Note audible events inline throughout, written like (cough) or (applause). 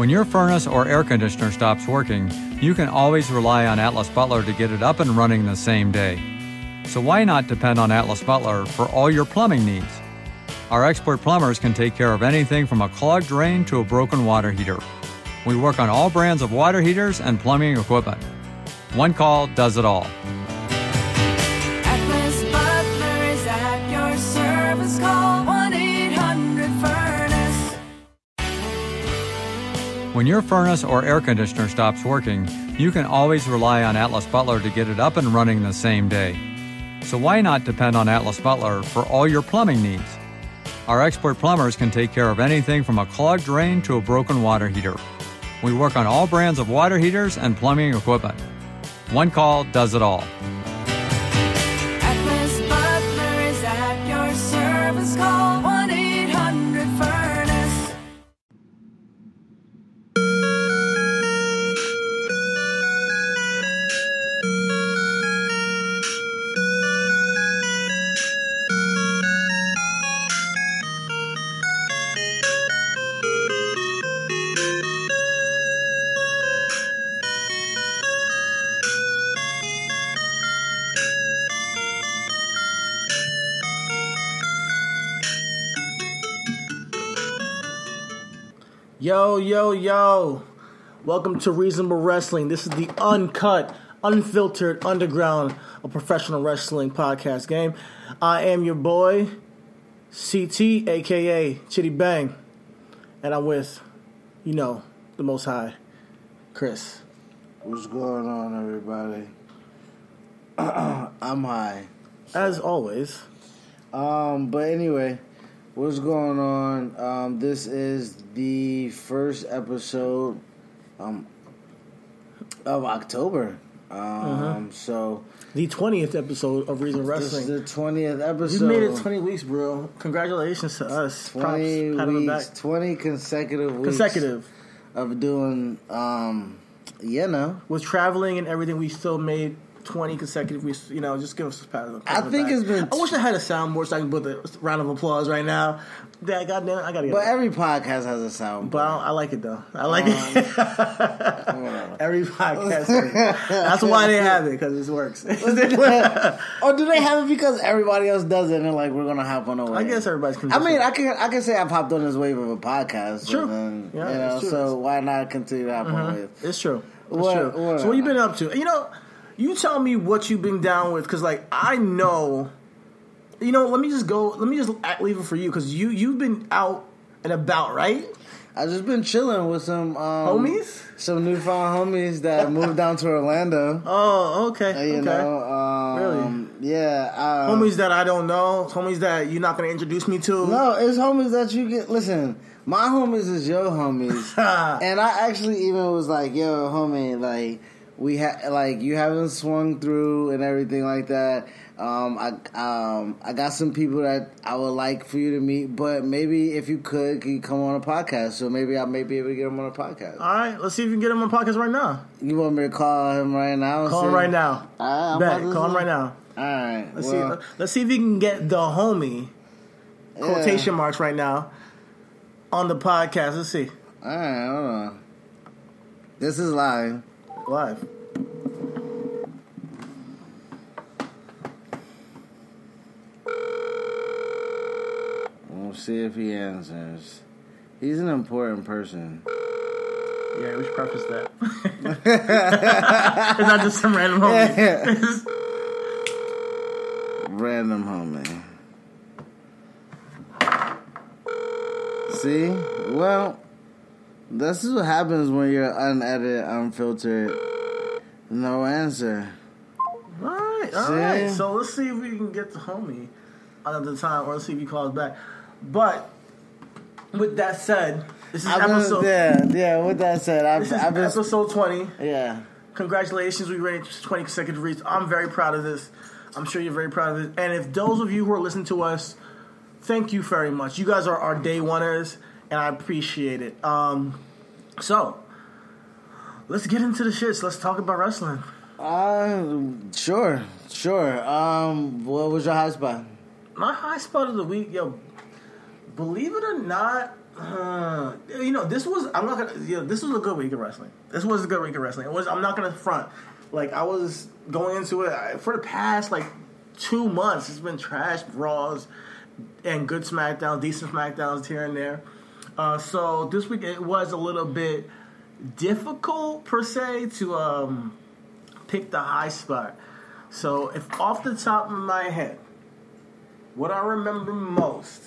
When your furnace or air conditioner stops working, you can always rely on Atlas Butler to get it up and running the same day. So why not depend on Atlas Butler for all your plumbing needs? Our expert plumbers can take care of anything from a clogged drain to a broken water heater. We work on all brands of water heaters and plumbing equipment. One call does it all. When your furnace or air conditioner stops working, you can always rely on Atlas Butler to get it up and running the same day. So why not depend on Atlas Butler for all your plumbing needs? Our expert plumbers can take care of anything from a clogged drain to a broken water heater. We work on all brands of water heaters and plumbing equipment. One call does it all. Yo, yo, yo. Welcome to Reasonable Wrestling. This is the uncut, unfiltered underground of professional wrestling podcast game. I am your boy, CT, aka Chidi Bang. And I'm with, you know, the most high, Chris. What's going on, everybody? (clears throat) I'm high. As always, Um, but anyway, what's going on? Um, this is the first episode um of October. Um, so the 20th episode of is Wrestling. the twentieth episode. You made it 20 weeks, bro. Congratulations to us. Twenty Pat on the weeks, twenty consecutive weeks Consecutive. of doing um, you know. With traveling and everything, we still made 20 consecutive weeks. You know, just give us a pat. on the- pat I think back. it's been I wish I had a soundboard so I can put the round of applause right now. Yeah, goddamn, I gotta get But it. every podcast has a sound. But I, I like it though. I like it. (laughs) Every podcast. That's why they have it because it works. (laughs) or do they have it because everybody else does it and they're like, we're gonna hop on over? I guess everybody's. I mean, I can I can say I popped on this wave of a podcast. True. Then, Yeah, you know, true. so why not continue to hop on mm-hmm. with? It's true. It's What- true. what- So what you been up to? You know, you tell me what you've been down with because, like, I know. You know, let me just go. Let me just leave it for you because you you've been out and about, right? I just been chilling with some um, Homies. some newfound homies that moved down to Orlando. (laughs) Oh, okay. Uh, You okay. know, um, yeah, uh, homies that I don't know, homies that you're not gonna introduce me to. No, it's homies that you get. Listen, my homies is your homies, (laughs) and I actually even was like, "Yo, homie, like we ha- like you haven't swung through and everything like that." Um, I um, I got some people that I would like for you to meet, but maybe if you could, can you come on a podcast? So maybe I may be able to get him on a podcast. All right, let's see if we can get him on a podcast right now. You want me to call him right now? Call him right now. All right, I'm Bet. Call him right now. All right, Let's well, see. Let's see if we can get the homie yeah. quotation marks right now on the podcast. Let's see All right, hold on. This is live. Live. We'll see if he answers. He's an important person. Yeah, we should preface that. (laughs) it's not just some random homie. (laughs) Random homie. See? Well, this is what happens when you're unedited, unfiltered. No answer. all right, all See? right. So let's see if we can get the homie another time, or let's see if he calls back. But with that said, this is I've been- episode. yeah, yeah, with that said, I've, This is I've been. episode twenty. yeah. Congratulations, we reached 20 consecutive reads. I'm very proud of this. I'm sure you're very proud of it. And if those of you who are listening to us, thank you very much. You guys are our day oneers, and I appreciate it. Um, so, let's get into the shits. Let's talk about wrestling. Uh, sure, sure. Um, what was your high spot? My high spot of the week, yo, believe it or not, uh, you know, this was I'm not gonna. You know, this was a good week of wrestling. This was a good week of wrestling. It was. I'm not gonna front. Like I was going into it I, for the past like two months. It's been trash Raws and good SmackDown, decent SmackDowns here and there. Uh, so this week it was a little bit difficult per se to um, pick the high spot. So if off the top of my head, what I remember most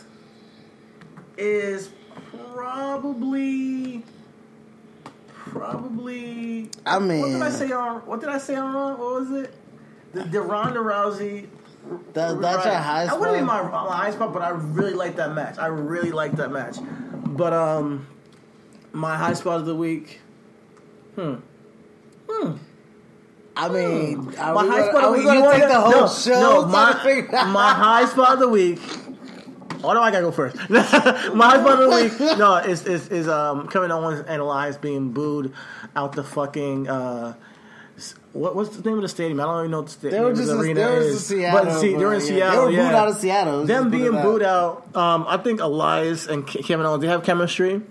is probably probably I mean, what did I say on what did I say on? What was it? The, the Ronda Rousey. That, that's your high spot. I wouldn't be my, my high spot, but I really like that match. I really like that match. But um, my high spot of the week. Hmm. Hmm. I mean, are my high spot are of the we week. gonna you wanna- take the whole no, show? No, my, my high spot of the week. Oh no, I gotta go first. (laughs) my high spot of the week. No, is is, is um Kevin Owens and Elias being booed out the fucking. Uh, what, what's the name of the stadium? I don't even know what the, sta- They were just the arena they were is. Seattle, but see, they were in yeah, Seattle. they were yeah. booed out of Seattle, Them being booed out. Um, I think Elias and Ke- Kevin Owens they have chemistry,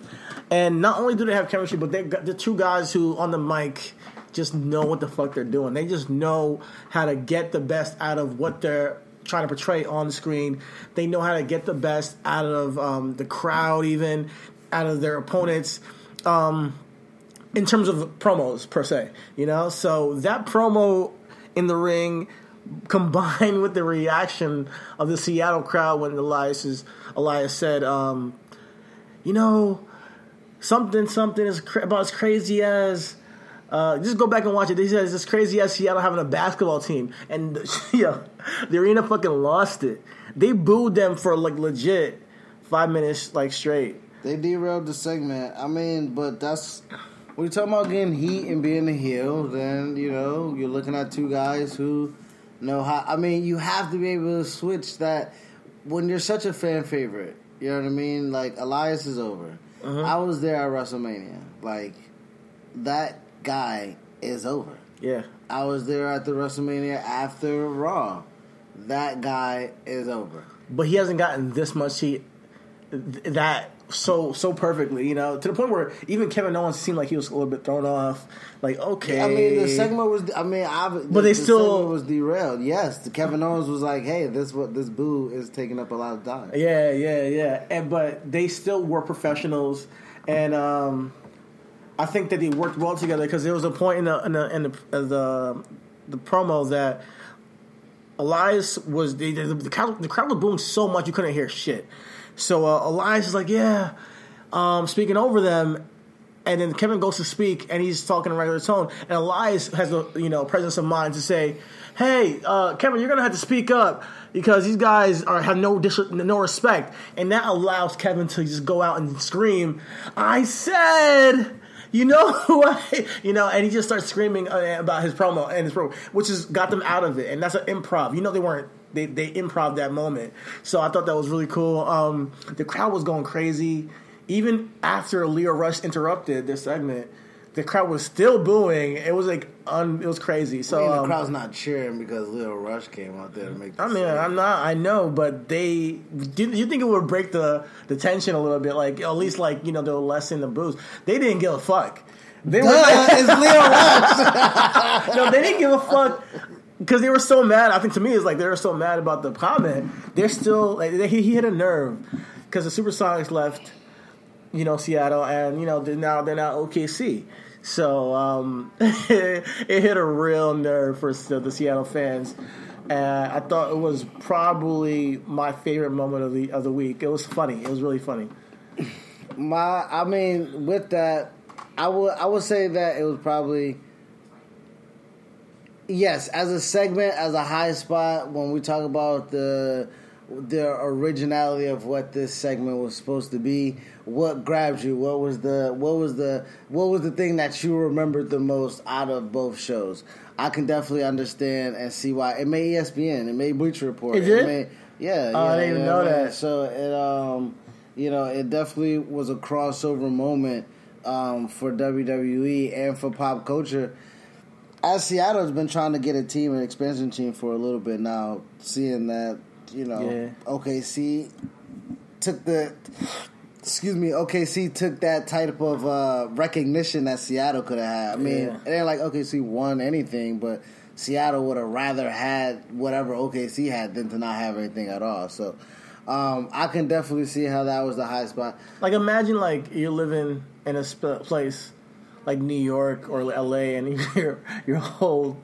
and not only do they have chemistry, but they the two guys who on the mic just know what the fuck they're doing. They just know how to get the best out of what they're trying to portray on the screen. They know how to get the best out of um, the crowd, even out of their opponents. Um, in terms of promos per se, you know. So that promo in the ring, combined with the reaction of the Seattle crowd when Elias is, Elias said, um, "You know, something something is cra- about as crazy as." Uh, just go back and watch it. He says it's crazy as Seattle having a basketball team, and (laughs) yeah, the arena fucking lost it. They booed them for like legit five minutes, like straight. They derailed the segment. I mean, but that's when you're talking about getting heat and being a heel. Then you know you're looking at two guys who know how. I mean, you have to be able to switch that when you're such a fan favorite. You know what I mean? Like Elias is over. Uh-huh. I was there at WrestleMania. Like that guy is over. Yeah, I was there at the WrestleMania after Raw. That guy is over. but he hasn't gotten this much heat th- that so so perfectly, you know, to the point where even Kevin Owens seemed like he was a little bit thrown off. Like, okay, I mean, the segment was. I mean, I, But they the still- segment was derailed. Yes, the Kevin Owens was like, "Hey, this what this boo is taking up a lot of time." Yeah, yeah, yeah. And but they still were professionals, and um, I think that they worked well together because there was a point in the in the in the, uh, the, the promo that Elias was the the, the, crowd, the crowd was booing so much you couldn't hear shit. So uh, Elias is like, yeah, um, speaking over them, and then Kevin goes to speak, and he's talking in a regular tone, and Elias has the you know presence of mind to say, "Hey, uh, Kevin, you're gonna have to speak up because these guys are have no dis- no respect," and that allows Kevin to just go out and scream, "I said." You know (laughs) who I, you know, and he just starts screaming uh, about his promo and his promo, which has got them out of it, and that's an improv. You know, they weren't they they improv that moment, so I thought that was really cool. Um, the crowd was going crazy, even after Lio Rush interrupted this segment. The crowd was still booing. It was like un, it was crazy. So I mean, the um, crowd's not cheering because Lio Rush came out there to make. The I mean, save. I'm not. I know, but they. Do you think it would break the the tension a little bit? Like at least, like you know, they'll lessen the booze. They didn't give a fuck. They were Duh, (laughs) it's Lio Rush. (laughs) no, they didn't give a fuck because they were so mad. I think to me, it's like they were so mad about the comment. They're still like they, he hit a nerve because the Supersonics left, you know, Seattle, and you know they're now they're now OKC. So um, (laughs) it hit a real nerve for the, the Seattle fans. And I thought it was probably my favorite moment of the of the week. It was funny. It was really funny. My, I mean, with that, I would I would say that it was probably yes as a segment as a high spot when we talk about the the originality of what this segment was supposed to be. What grabbed you? What was the what was the what was the thing that you remembered the most out of both shows? I can definitely understand and see why it made ESPN, it made Bleacher Report, It did? made yeah. Oh, I didn't even yeah, know man. that. So it um you know it definitely was a crossover moment um, for WWE and for pop culture. As Seattle's been trying to get a team, an expansion team for a little bit now, seeing that you know Yeah. OKC took the excuse me, OKC took that type of uh, recognition that Seattle could have had. I mean, Yeah. it ain't like OKC won anything, but Seattle would have rather had whatever OKC had than to not have anything at all. So um, I can definitely see how that was the high spot. Like imagine like you're living in a sp- place like New York or LA, and (laughs) your your whole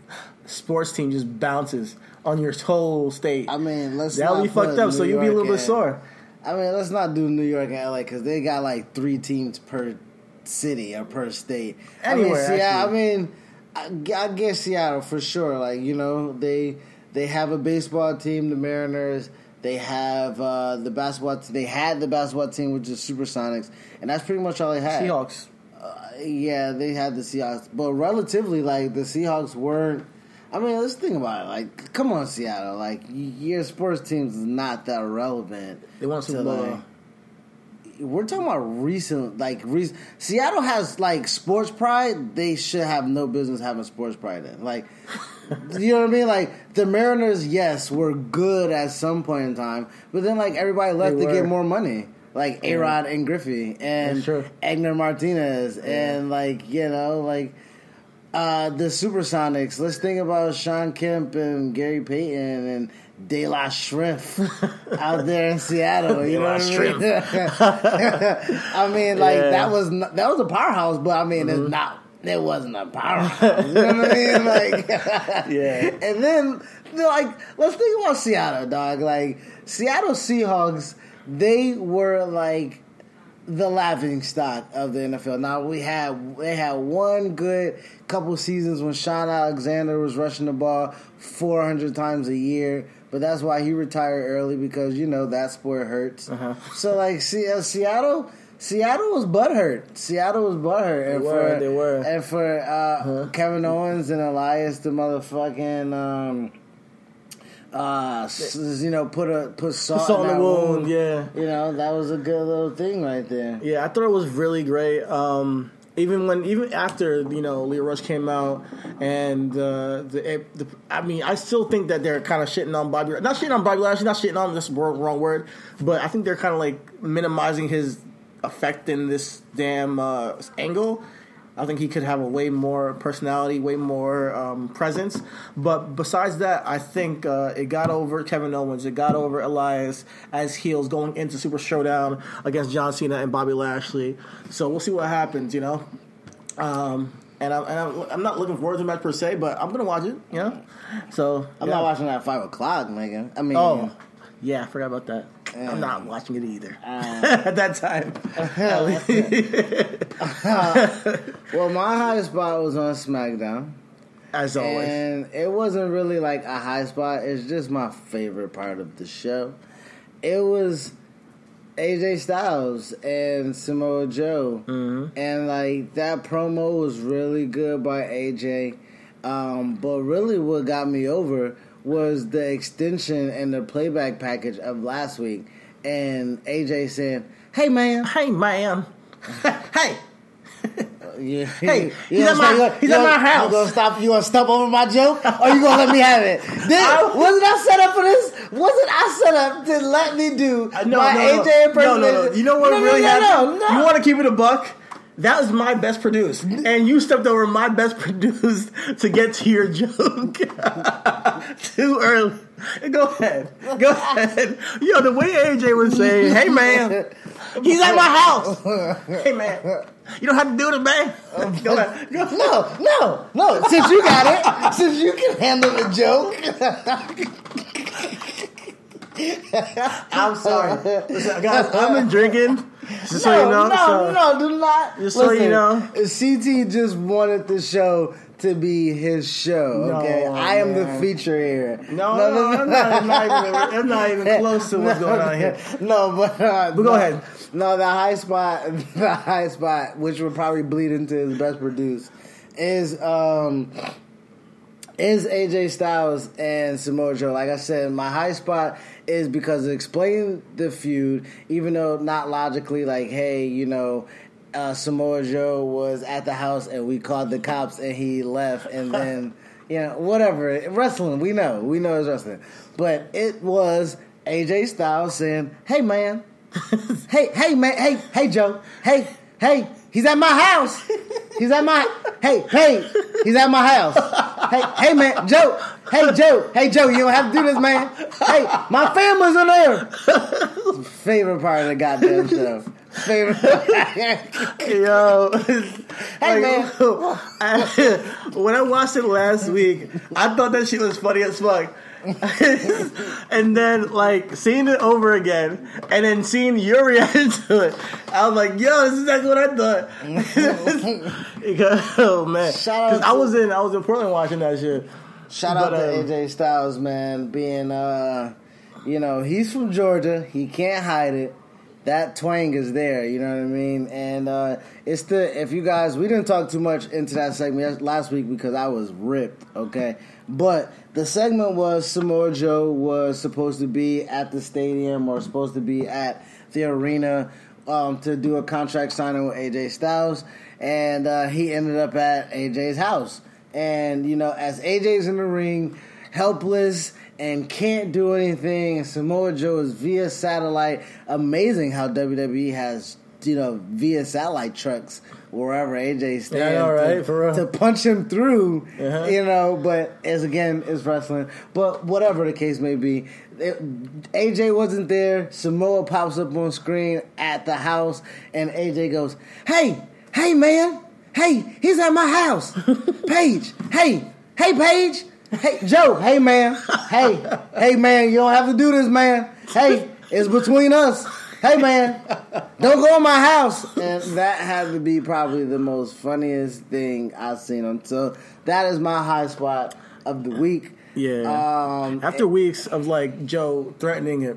sports team just bounces on your whole state. I mean, let's That'll not be fucked up. So you'll be a little bit sore. I mean, let's not do New York and LA because they got like three teams per city or per state. Anywhere, I mean, Seattle, I mean, I, I guess Seattle for sure. Like you know, they they have a baseball team, the Mariners. They have uh, the basketball. They had the basketball team, which is Supersonics, and that's pretty much all they had. Seahawks. Yeah, they had the Seahawks, but relatively, like the Seahawks weren't. I mean, let's think about it. Like, come on, Seattle. Like, your sports teams is not that relevant. They Super to, like- we're talking about recent, like recent. Seattle has like sports pride. They should have no business having sports pride. In. Like, (laughs) you know what I mean? Like the Mariners, yes, were good at some point in time, but then like everybody left They to get more money. Like A Rod and Griffey and. Edgar Martinez and like you know like uh the Supersonics. Let's think about Shawn Kemp and Gary Payton and Detlef Schrempf (laughs) out there in Seattle. You know what I mean? (laughs) I mean, like Yeah. Mm-hmm. that was not, that was a powerhouse, but I mean, it's not. It wasn't a powerhouse. you know what I mean? (laughs) Like, Yeah. And then, like, let's think about Seattle, dog. Like, Seattle Seahawks, they were like the laughing stock of the NFL. Now we had they had one good couple seasons when Shaun Alexander was rushing the ball 400 times a year, but that's why he retired early because you know that sport hurts. Uh-huh. So like Se- uh, Seattle. Seattle was butthurt. Seattle was butthurt. And were, for, they were. And for uh, Kevin Owens and Elias, the motherfucking um, uh, you know, put a put salt, Salt in the wound, wound. yeah. You know, that was a good little thing right there. Yeah, I thought it was really great. Um, even when, even after you know Lio Rush came out, and uh, the, the, I mean, I still think that they're kind of shitting on Bobby. Not shitting on Bobby Lashley, not shitting on this wrong, wrong word, but I think they're kind of like minimizing his effect in this damn uh, angle. I think he could have a way more personality, way more um, presence. But besides that, I think uh, it got over Kevin Owens. It got over Elias as heels going into Super Showdown against John Cena and Bobby Lashley. So we'll see what happens, you know. Um, and I'm, and I'm, I'm not looking forward to the match per se, but I'm gonna watch it, you know. So I'm yeah. not watching that at five o'clock, Megan. I mean, Oh, yeah, I forgot about that. I'm not watching it either Uh. at (laughs) that time. (laughs) well, my high spot was on SmackDown, As always. and it wasn't really like a high spot. It's just my favorite part of the show. It was AJ Styles and Samoa Joe, and like that promo was really good by AJ. Um, but really, what got me over was the extension and the playback package of last week, and AJ saying, "Hey man, Hey, man. (laughs) hey. Yeah. (laughs) Hey, (laughs) he's at my- stop- he's at gonna- my house. You gonna stop? You gonna step over my joke, or you gonna let me have it? Did, I- wasn't I set up for this? Wasn't I set up to let me do Uh, no, my no, AJ no. no, impersonation? no, no. You know what really no, happened? No, no. You want to keep it a buck? That was my best produced, and you stepped over my best (laughs) produced to get to your joke (laughs) too early. Go ahead, go ahead. Yo, the way AJ was saying, "Hey man, he's at my house." Hey man, you don't have to do it, man. (laughs) Go ahead. Go. No, no, no. Since you got it, since you can handle the joke, I'm sorry. Listen, guys, I've been drinking. Just so no, you know. no, so- no, do not. Just so you know. CT just wanted the show to be his show. Okay, No, I am the feature here. No, no, no, no, it's not even, not even (laughs) close to what's going on here. No, but uh, But go no, ahead. No, the high spot, (laughs) the high spot, which will probably bleed into his best produced, is um is AJ Styles and Samoa Joe. Like I said, my high spot is because it explained the feud, even though not logically. Like, hey, you know. Uh, Samoa Joe was at the house and we called the cops and he left and (laughs) then you know whatever wrestling we know we know it's wrestling but it was AJ Styles saying hey man (laughs) hey, hey, man, hey, hey, Joe, hey, hey, he's at my house. He's at my, hey, hey, he's at my house. Hey, hey, man, Joe, hey, Joe, hey, Joe, you don't have to do this, man. Hey, my family's in there. Favorite part of the goddamn show. Favorite. Part. Yo, Hey, man. (laughs) I- when I watched it last week, I thought that shit was funny as fuck. (laughs) and then, like, seeing it over again, and then seeing your reaction (laughs) to it, I was like, "Yo, this is exactly what I thought." (laughs) Because- oh man, Shout out 'Cause I was in, I was in Portland watching that shit. Shout out to um, AJ Styles, man, being uh you know, he's from Georgia. He can't hide it. That twang is there, you know what I mean? And uh it's the if you guys we didn't talk too much into that segment last week because I was ripped, okay? But the segment was Samoa Joe was supposed to be at the stadium or supposed to be at the arena um, to do a contract signing with AJ Styles, and uh, he ended up at AJ's house. And you know, as AJ's in the ring, helpless and can't do anything, Samoa Joe is via satellite. Amazing how WWE has you know via satellite trucks wherever AJ stands Yeah, know, right? to, to punch him through. Uh-huh. You know, but as again, it's wrestling. But whatever the case may be, it, AJ wasn't there. Samoa pops up on screen at the house, and AJ goes, "Hey, hey, man, hey, he's at my house. (laughs) Paige, hey, hey, Paige, hey, Joe, hey, man, hey, hey, man, you don't have to do this, man. Hey, it's between us." Hey man, don't go in my house. And that had to be probably the most funniest thing I've seen him. So that is my high spot of the week. Yeah. Um, After weeks of like Joe threatening it,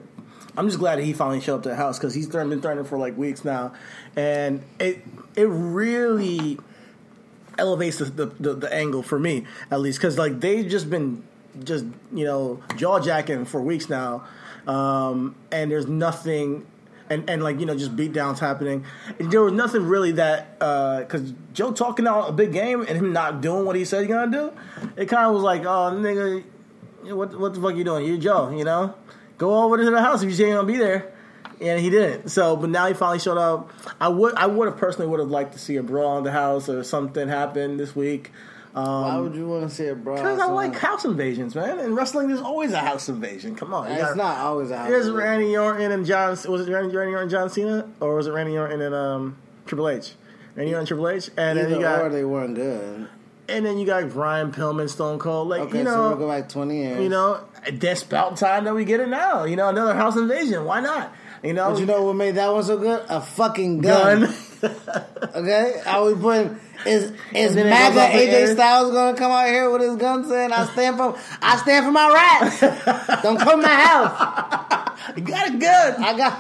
I'm just glad that he finally showed up to the house because he's been threatening for like weeks now, and it it really elevates the the, the, the angle for me at least because like they've just been just you know jaw jacking for weeks now, um, and there's nothing. And, and like you know just beatdowns happening. There was nothing really that because Joe talking out a big game and him not doing what he said he's gonna do. It kind of was like oh nigga, what what the fuck you doing? You Joe, you know, go over to the house if you say you're gonna be there. And he didn't. So, but now he finally showed up. I would, I would have personally would have liked to see a brawl in the house or something happen this week. why would you want to see a brawl? Because I like house invasions, man. In wrestling, there's always a house invasion. Come on, It's gotta- not always a house. Invasion. Randy Orton and John. Was it Randy, Randy Orton and John Cena, or was it Randy Orton and um, Triple H? Randy Orton and Triple H, and then you got, or they weren't good. and then you got Brian Pillman, Stone Cold. Like Okay, you so know, we'll go back twenty years. you know, that's about time that we get it now. You know, another house invasion. Why not? You know, but you know what made that one so good? A fucking gun. gun. (laughs) Okay, are we putting? Is is MAGA goes up in AJ. Styles gonna come out here with his gun saying, "I stand for I stand for my rights. (laughs) Don't come to my house. you got a gun. I got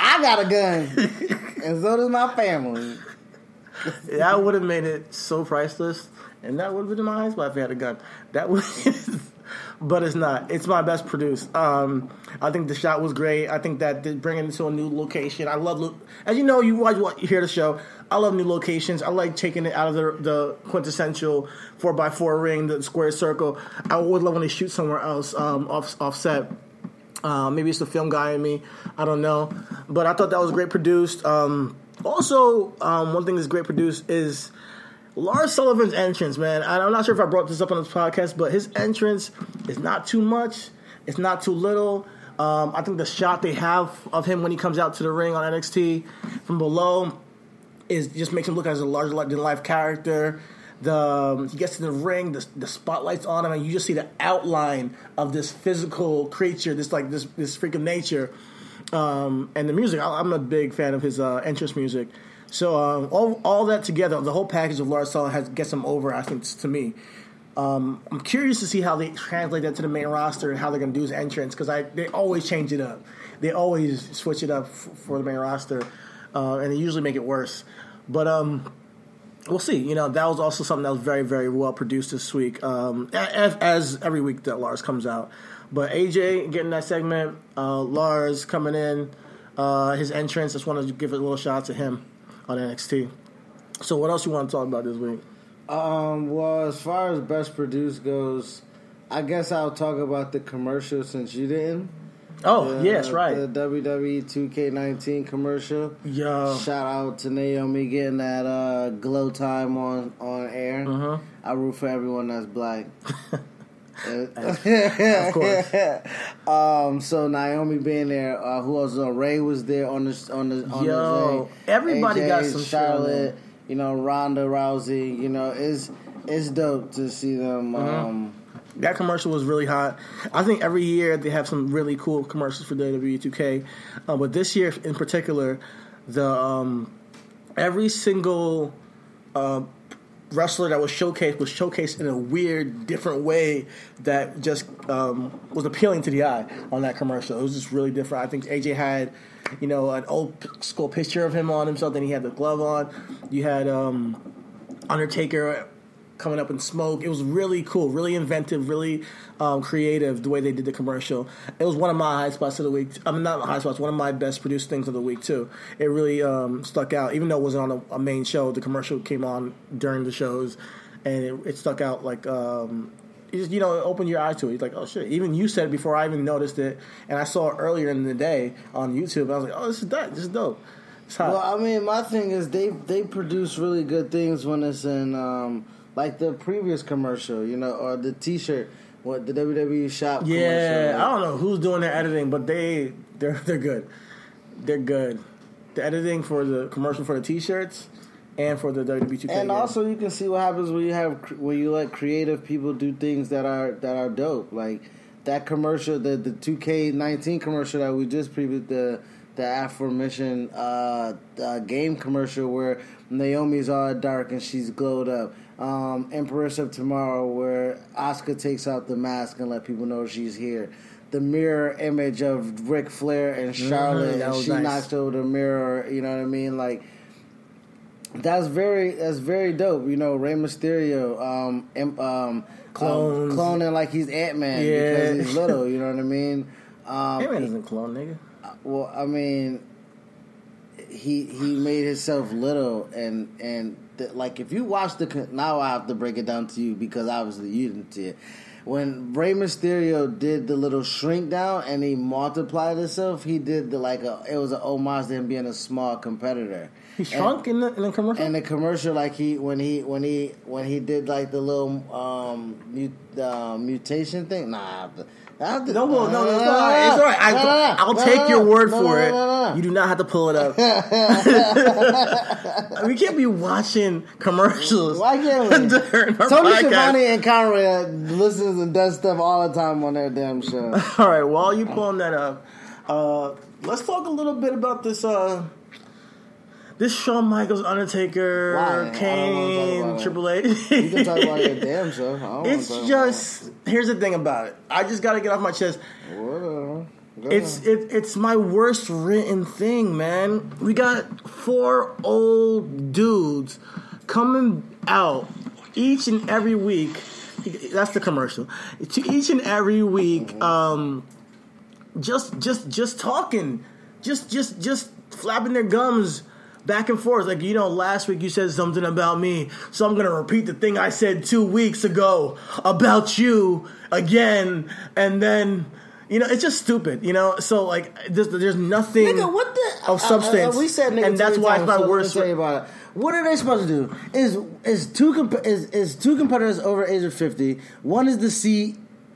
I got a gun, (laughs) and so does my family." that would have made it so priceless, and that would have been my high spot if I had a gun. That would, but it's not. It's my best produced. Um, I think the shot was great. I think that did bring it to a new location. I love, lo- as you know, you watch, you hear the show. I love new locations. I like taking it out of the, the quintessential four x four ring, the square circle. I would love when they shoot somewhere else, um, off offset. Uh, maybe it's the film guy in me. I don't know. But I thought that was great produced. Um, also, um, one thing that's great produced is Lars Sullivan's entrance, man. I'm not sure if I brought this up on this podcast, but his entrance is not too much. It's not too little. Um, I think the shot they have of him when he comes out to the ring on NXT from below is just makes him look as a larger than life character. The um, he gets to the ring, the, the spotlight's on him, and you just see the outline of this physical creature, this like this this freak of nature. Um, and the music, I, I'm a big fan of his uh, entrance music. So um, all all that together, the whole package of Lars Sullivan has gets him over. I think to me. Um, I'm curious to see how they translate that to the main roster and how they're going to do his entrance because I they always change it up. They always switch it up f- for the main roster, uh, and they usually make it worse. But um, we'll see. You know, that was also something that was very, very well produced this week, um, as, as every week that Lars comes out. But AJ getting that segment, uh, Lars coming in, uh, his entrance. Just wanted to give a little shout out to him on NXT. So, what else you want to talk about this week? Um, well, as far as best produced goes, I guess I'll talk about the commercial since you didn't. Oh, The- yes, right. The WWE 2K19 commercial. Yo. Shout out to Naomi getting that uh, glow time on on air. Uh-huh. I root for everyone that's black. (laughs) Of course. (laughs) um, so Naomi being there, uh, who else? was? Rey was there on the on the on Yo, the day. everybody AJ, got some Charlotte. You know, Ronda Rousey. You know, it's it's dope to see them. Uh-huh. Um, That commercial was really hot. I think every year they have some really cool commercials for WWE 2K, uh, but this year in particular, the um, every single uh, wrestler that was showcased was showcased in a weird, different way that just um, was appealing to the eye on that commercial. It was just really different. I think AJ had, you know, an old school picture of him on himself. Then he had the glove on. You had um, Undertaker coming up in smoke. It was really cool, really inventive, really um, creative the way they did the commercial. It was one of my high spots of the week. I mean, not high spots, one of my best produced things of the week too. It really um, stuck out, even though it wasn't on a, a main show. The commercial came on during the shows, and it, it stuck out like. Um, you just, you know, open your eyes to it. You're like, oh shit. Even you said it before I even noticed it, and I saw it earlier in the day on YouTube. I was like, oh, this is dope. This is dope. It's. Well, I mean, my thing is they they produce really good things when it's in um, like the previous commercial, you know, or the T-shirt, what the WWE shop. Yeah. I don't know who's doing the editing, but they they're (laughs) they're good. They're good. The editing for the commercial for the T-shirts and for the WWE 2K. And game. also, you can see what happens when you have when you let creative people do things that are that are dope. Like that commercial, the the two K nineteen commercial that we just previewed the the aforementioned uh, uh, game commercial where Naomi's all dark and she's glowed up. Um, Empress of Tomorrow where Asuka takes out the mask and let people know she's here. The mirror image of Ric Flair and Charlotte, Mm-hmm, and she nice. knocks over the mirror. You know what I mean? Like that's very that's very dope. You know, Rey Mysterio, um, um, Clones. um, cloning like he's Ant Man Yeah. because he's (laughs) little. You know what I mean? Um, Ant-Man isn't clone, nigga. well, I mean, he he made himself little, and and the, like if you watch the now I have to break it down to you because obviously you didn't see it. When Rey Mysterio did the little shrink down and he multiplied himself, he did the like a it was an homage to him being a small competitor. He shrunk in the in the commercial. In the commercial, like he when he when he when he did like the little um mut, uh, mutation thing. Nah, I have to, I have to, no, no, no, no, it's all right. It's all right. I, No, no, no. I'll ah, take your word ah, for it. Ah, you do not have to pull it up. (laughs) we can't be watching commercials. Why can't we? (laughs) Tony podcast. Schiavone and Conrad uh, listens and does stuff all the time on their damn show. (laughs) All right, while you pulling that up, uh, let's talk a little bit about this. Uh, this Shawn Michaels, Undertaker, Why? I don't wanna talk Kane. Triple H. You can talk about your (laughs) damn don't It's just here's the thing about it. I just got to get off my chest. Whatever. It's it, it's my worst written thing, man. We got four old dudes coming out each and every week. That's the commercial. To each and every week, um, just just just talking, just just just flapping their gums back and forth. Like you know, last week you said something about me, so I'm gonna repeat the thing I said two weeks ago about you again, and then. You know, it's just stupid. You know, so like, there's, there's nothing Nigga, what the? of substance, Uh, uh, we said nigga and that's why times, it's my so worst. tell you about it. What are they supposed to do? Is is two comp- is is two competitors over age of fifty? One is the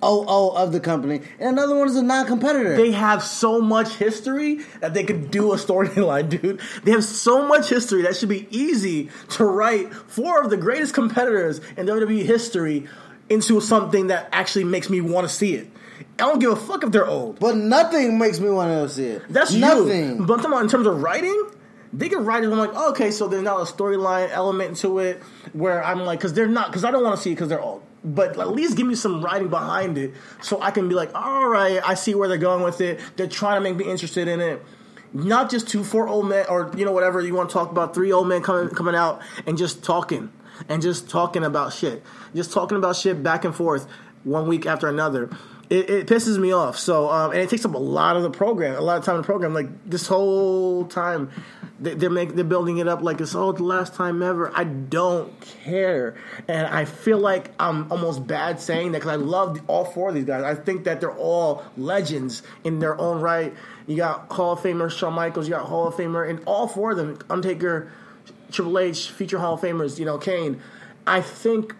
COO of the company, and another one is a non-competitor. they have so much history that they could do a storyline, (laughs) dude. They have so much history that should be easy to write four of the greatest competitors in WWE history into something that actually makes me want to see it. I don't give a fuck if they're old. but nothing makes me want to see it. That's nothing. you. But I'm in terms of writing, they can write it. I'm like, oh, okay, so there's not a storyline element to it where I'm like, because they're not, because I don't want to see it because they're old. But at least give me some writing behind it so I can be like, all right, I see where they're going with it. They're trying to make me interested in it. Not just two, four old men, or you know whatever you want to talk about. Three old men coming coming out and just talking and just talking about shit, just talking about shit back and forth one week after another. It, it pisses me off. So, um, and it takes up a lot of the program, a lot of time in the program. Like this whole time, they, they're make, they're building it up like it's oh the last time ever. I don't care, and I feel like I'm almost bad saying that because I love all four of these guys. I think that they're all legends in their own right. You got Hall of Famer Shawn Michaels, you got Hall of Famer, and all four of them, Undertaker, Triple H, future Hall of Famers, you know, Kane. I think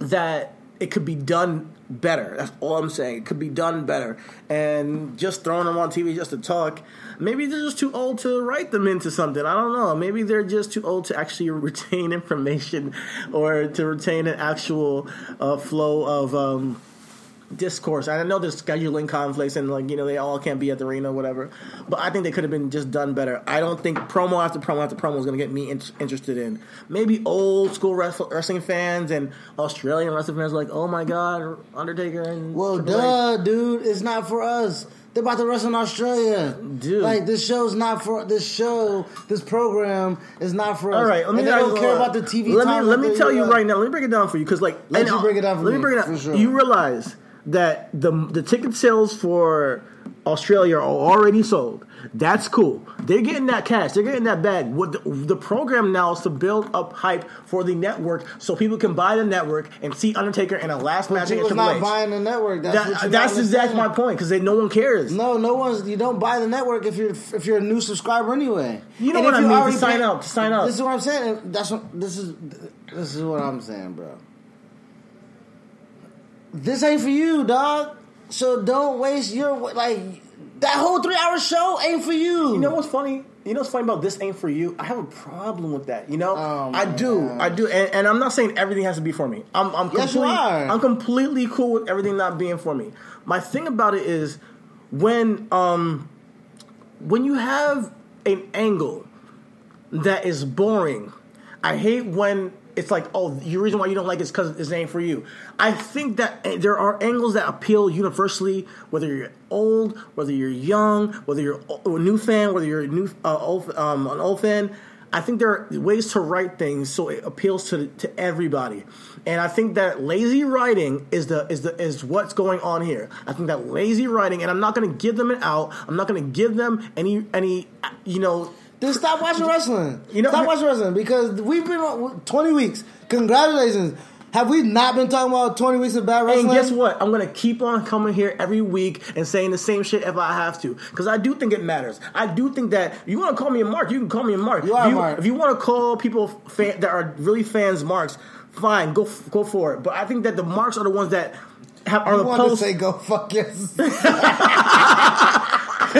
that it could be done better. That's all I'm saying. It could be done better. And just throwing them on TV just to talk, maybe they're just too old to write them into something. I don't know. Maybe they're just too old to actually (laughs) retain information or to retain an actual uh, flow of. Um, discourse. I know there's scheduling conflicts and like you know they all can't be at the arena, or whatever. But I think they could have been just done better. I don't think promo after promo after promo is going to get me in- interested in. Maybe old school wrestl- wrestling fans and Australian wrestling fans are like, oh my god, Undertaker and Well, duh, dude. It's not for us. They're about to wrestle in Australia. Dude. Like, this show's not for... This show, this program is not for us. All right, let me and they don't care about the TV Let me let me tell you right now. Let me break it down for you because like Let you break it down for let me, me break it down. for sure. You realize that the the ticket sales for Australia are already sold. That's cool. They're getting that cash. They're getting that bag. What the, the program now is to build up hype for the network so people can buy the network and see Undertaker in a last But match against Triple not H. buying the network. That's, That, that's exactly my point because no one cares. No, no one's. You don't buy the network if you're if you're a new subscriber anyway. You know And what I mean, to sign pay- up, to sign up. This is what I'm saying. That's what this is. This is what I'm saying, bro. This ain't for you, dog. So don't waste your like that whole three hour show ain't for you. You know what's funny? You know what's funny about this ain't for you? I have a problem with that. You know, Oh, I do. I do, and, and I'm not saying everything has to be for me. I'm, I'm Yes, you completely, are. I'm completely cool with everything not being for me. My thing about it is when, um, when you have an angle that is boring. I hate when it's like, oh, the reason why you don't like it is because it's ain't for you. I think that eh, there are angles that appeal universally, whether you're old, whether you're young, whether you're a new fan, whether you're a new uh, old, um, an old fan. I think there are ways to write things so it appeals to to everybody, and I think that lazy writing is the is the is what's going on here. I think that lazy writing, and I'm not going to give them an out. I'm not going to give them any any you know Then stop watching (laughs) wrestling. You know- stop watching wrestling because we've been on 20 weeks. Congratulations. Have we not been talking about 20 weeks of bad wrestling? And guess what? I'm gonna keep on coming here every week and saying the same shit if I have to, because I do think it matters. I do think that if you want to call me a mark, you can call me a mark. You are if a mark. If you want to call people fan, that are really fans marks, fine, go go for it. But I think that the marks are the ones that have are I the wanted to post. say go fuck yes. (laughs) (laughs)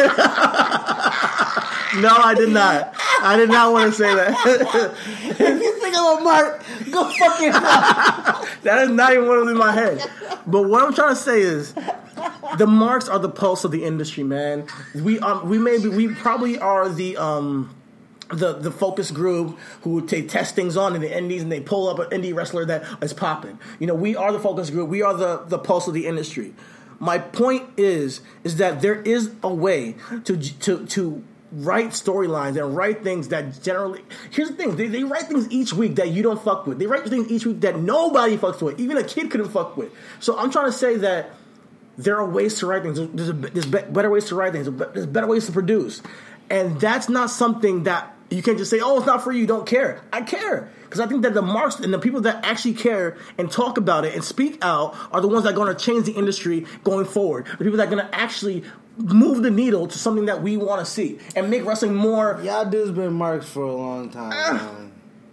no, I did not. I did not want to say that. (laughs) if you think I'm a mark, go fuck yourself. (laughs) that is not even what was in my head. But what I'm trying to say is, the marks are the pulse of the industry, man. We um we maybe we probably are the um the the focus group who they test things on in the indies and they pull up an indie wrestler that is popping. You know, we are the focus group. We are the the pulse of the industry. My point is is that there is a way to to to write storylines and write things that generally here's the thing they, they write things each week that you don't fuck with they write things each week that nobody fucks with even a kid couldn't fuck with so i'm trying to say that there are ways to write things. There's, a, there's better ways to write things. There's better ways to produce, and that's not something that you can't just say, "Oh, it's not for you." Don't care. I care because I think that the marks and the people that actually care and talk about it and speak out are the ones that are going to change the industry going forward. The people that are going to actually move the needle to something that we want to see and make wrestling more. Y'all dudes been marks for a long time. man.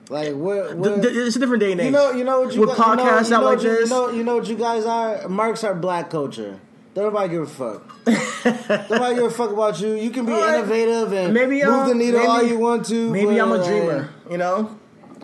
Like what? Th- what th- it's a different day and age. you know, you know what you with know- podcasts you know, out like what you, this. You know, you know what you guys are. Marks are black culture. Don't nobody give a fuck. Don't (laughs) nobody give a fuck about you. You can be right. innovative and maybe move uh, the needle maybe, all you want to. Maybe but, I'm a dreamer. You know,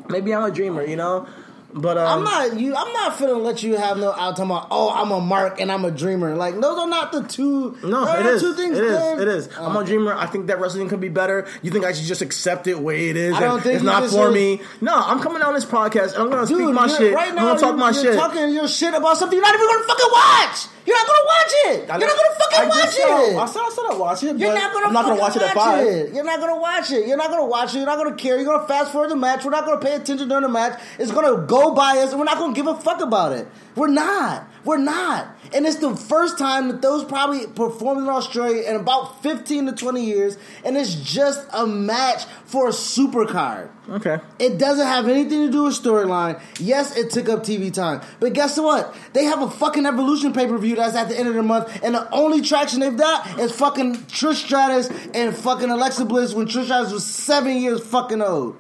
maybe I'm a dreamer. You know, but um, I'm not you. I'm not finna let you have no out talking about. Oh, I'm a mark and I'm a dreamer. Like those are not the two. No, it is. Two things. it is. dude. It is. I'm a dreamer. I think that wrestling could be better. You think I should just accept it the way it is? I don't think it's not for should- me. No, I'm coming on this podcast and I'm gonna speak my shit. right now, I'm gonna talk you're, my shit. talking your shit about something you're not even gonna fucking watch. You're not gonna watch it. You're not gonna fucking I watch it. I said I said I watch it. You're not gonna. I'm not gonna watch fucking it at five. it. You're not gonna watch it. You're not gonna watch it. You're not gonna care. You're gonna fast forward the match. We're not gonna pay attention during the match. It's gonna go by us, and we're not gonna give a fuck about it. We're not. We're not. And it's the first time that those probably performed in Australia in about 15 to 20 years, and it's just a match for a supercard. Okay. It doesn't have anything to do with storyline. Yes, it took up TV time. But guess what? They have a fucking Evolution pay per view that's at the end of the month, and the only traction they've got is fucking Trish Stratus and fucking Alexa Bliss when Trish Stratus was seven years fucking old.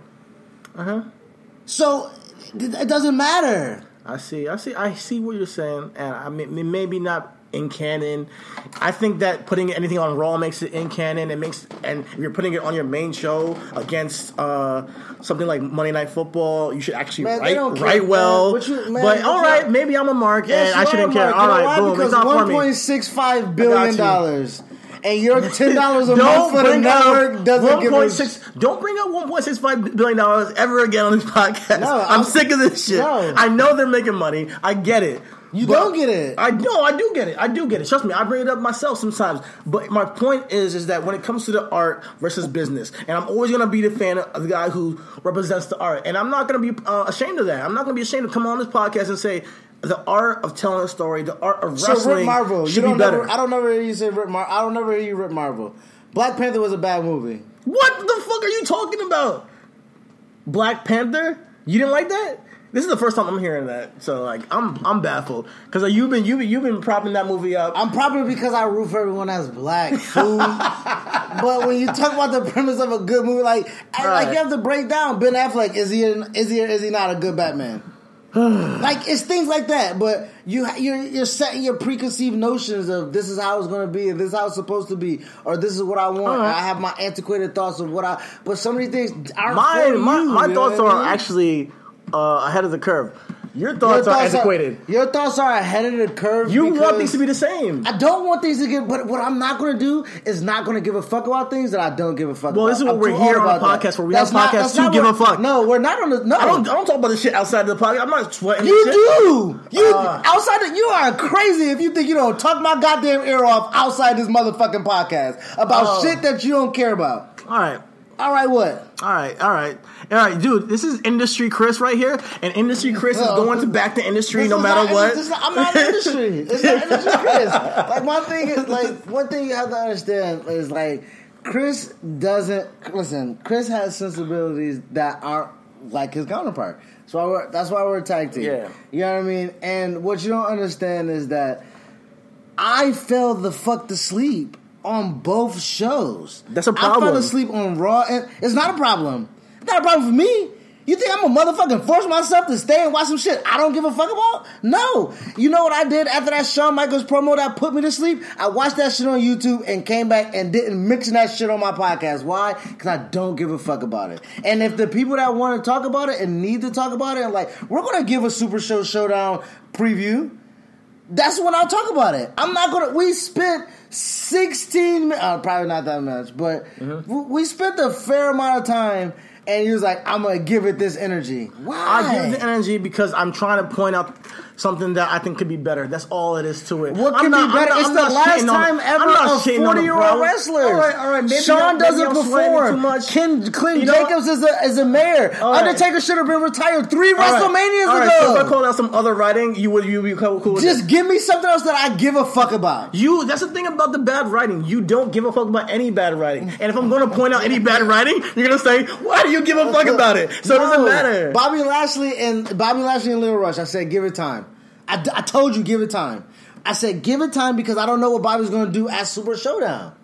Uh huh. So it doesn't matter. I see. I see. I see what you're saying, and I mean, maybe not in canon. I think that putting anything on Raw makes it in canon. It makes, and if you're putting it on your main show against uh, something like Monday Night Football, you should actually Man, write care, write man. well. You- man, but all right, maybe I'm a mark, and I shouldn't care. All right, boom. Because It's not 1.65 billion dollars, and your (laughs) ten dollars a month for the network doesn't one give point a six. Don't bring up one point six five billion dollars ever again on this (laughs) podcast. No, I'm, I'm- sick of this shit. no. I know they're making money. I get it. You But- don't get it. I know. I do get it. I do get it. Trust me. I bring it up myself sometimes. But my point is, is that when it comes to the art versus business, and I'm always gonna be the fan of the guy who represents the art, and I'm not gonna be uh, ashamed of that. I'm not gonna be ashamed to come on this podcast and say the art of telling a story, the art of wrestling. So Rip Marvel, should you be don't better. never, I don't never hear you say Rip Mar. I don't never hear you Rip Marvel. Black Panther was a bad movie. What the fuck are you talking about? Black Panther? You didn't like that? This is the first time I'm hearing that, so like I'm I'm baffled because you've been you've you've been propping that movie up. I'm probably because I root for everyone that's black. (laughs) But when you talk about the premise of a good movie, like I, like you have to break down Ben Affleck. Is he an, is he or is he not a good Batman? (sighs) like it's things like that. But you you're you're setting your preconceived notions of this is how it's going to be, and this is how it's supposed to be, or this is what I want. Alright. Uh-huh. I have my antiquated thoughts of what I. But some of these things aren't my my, you, my you thoughts what I are mean? actually uh, ahead of the curve. Your Your thoughts, are antiquated. your thoughts are ahead of the curve. you want things to be the same. I don't want things to get, but what I'm not going to do is not going to give a fuck about things that I don't give a fuck about. Well, about. this is what I'm we're here on the about that. podcast where we That's have not- podcasts to give what- a fuck. No, we're not on the. No, I don't I don't talk about this shit outside of the podcast. I'm not sweating. You do. You Uh. outside. Of, you are crazy if you think you don't talk my goddamn ear off outside this motherfucking podcast about Oh. shit that you don't care about. All right. All right, what? All right, all right, all right, dude. This is industry Chris right here, and industry Chris is going to back the industry no matter not- what. this not- I'm not industry. (laughs) It's not industry, Chris. Like one thing is like one thing you have to understand is like Chris doesn't listen. Chris has sensibilities that aren't like his counterpart. So that's why we're a tag team. Yeah. you know what I mean. And what you don't understand is that I fell the fuck to sleep on both shows. That's a problem. I fell asleep on Raw, and it's not a problem. It's not a problem for me. You think I'm a motherfucking force myself to stay and watch some shit I don't give a fuck about? No. You know what I did after that Shawn Michaels promo that put me to sleep? I watched that shit on YouTube and came back and didn't mention that shit on my podcast. Why? Because I don't give a fuck about it. And if the people that want to talk about it and need to talk about it, and like, we're gonna give a Super Show Showdown preview that's when I'll talk about it. I'm not gonna. We spent 16, mi- uh, probably not that much, but Mm-hmm. we spent a fair amount of time. And he was like, "I'm gonna give it this energy." Why? I give the energy because I'm trying to point out something that I think could be better. That's all it is to it. What not- be better? Not- it's I'm the last time ever I'm not a shitting on the 40 year old pro. wrestler. All right, all right. Maybe Sean maybe doesn't I'm perform. too much. Ken, Clint You know Jacobs is a is a mayor. Right. Undertaker should have been retired three All. WrestleManias All right, so ago. if I called out some other writing, you would you would be cool Just it? give me something else that I give a fuck about. You. That's the thing about the bad writing. You don't give a fuck about any bad writing. And if I'm going to point out any bad writing, you're going to say, "Why do you give a fuck about it?" So it doesn't matter. Bobby Lashley and Bobby Lashley and Lio Rush. I said, give it time. I, I told you, give it time. I said, give it time because I don't know what Bobby's going to do at Super Showdown.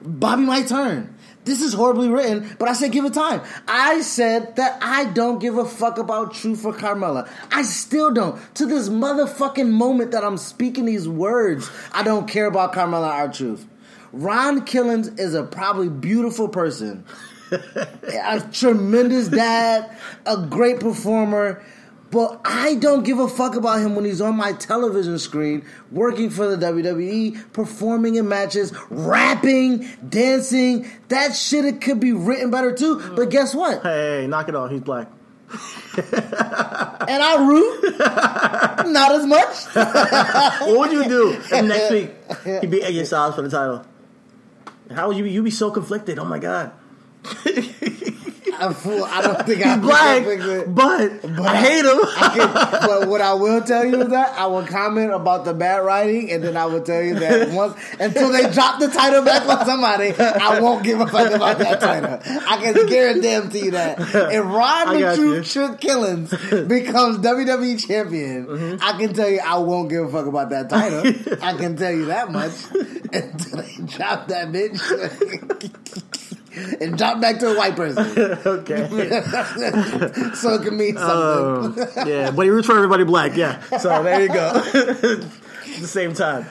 Bobby might turn. This is horribly written, but I said give it time. I said that I don't give a fuck about Truth for Carmella. I still don't. To this motherfucking moment that I'm speaking these words, I don't care about Carmella our Truth. Ron Killings is a probably beautiful person (laughs) a tremendous dad, a great performer. But I don't give a fuck about him when he's on my television screen, working for the WWE, performing in matches, rapping, dancing. That shit it could be written better too. But guess what? hey, knock it off. He's black. And I root not as much. (laughs) What would you do if next week he beat AJ Styles for the title? How would you be? You be so conflicted. Oh my god. (laughs) I'm. I don't think I He's black, but, But I hate him. I can, (laughs) but what I will tell you is that I will comment about the bad writing, and then I will tell you that (laughs) once until they drop the title back on somebody, I won't give a fuck about that (laughs) title. I can guarantee you that if Ron I the got you. Truth Trick Killings becomes WWE champion, Mm-hmm. I can tell you I won't give a fuck about that title. I can tell you that much until they drop that bitch. (laughs) And drop back to a white person, (laughs) okay. (laughs) so it can mean something. Um, yeah, but he roots for everybody black. Yeah, so there you go. At the same time,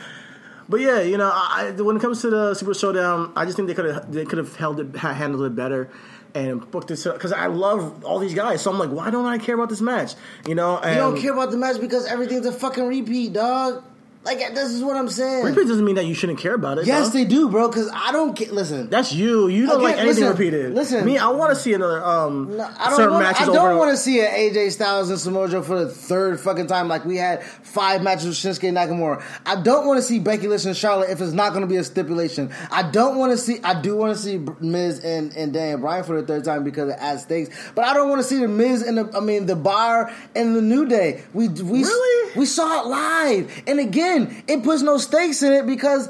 but yeah, you know, I, when it comes to the Super Showdown, I just think they could have they could have held it, handled it better. And booked it because I love all these guys, so I'm like, why don't I care about this match? You know, and You don't care about the match because everything's a fucking repeat, dog. Like this is what I'm saying. Repeat doesn't mean that you shouldn't care about it. yes, dog. they do, bro. Because I don't care. Listen, That's you. You don't like anything listen, repeated. listen. me, I want to see another um No, I don't matches I don't want to see an AJ Styles and Samoa Joe for the third fucking time. Like we had five matches with Shinsuke Nakamura. I don't want to see Becky Lynch and Charlotte if it's not going to be a stipulation. I don't want to see. I do want to see Miz and and Daniel Bryan for the third time because it adds stakes. But I don't want to see the Miz and the. I mean the Bar and the New Day. We we Really? we saw it live, and again, it puts no stakes in it because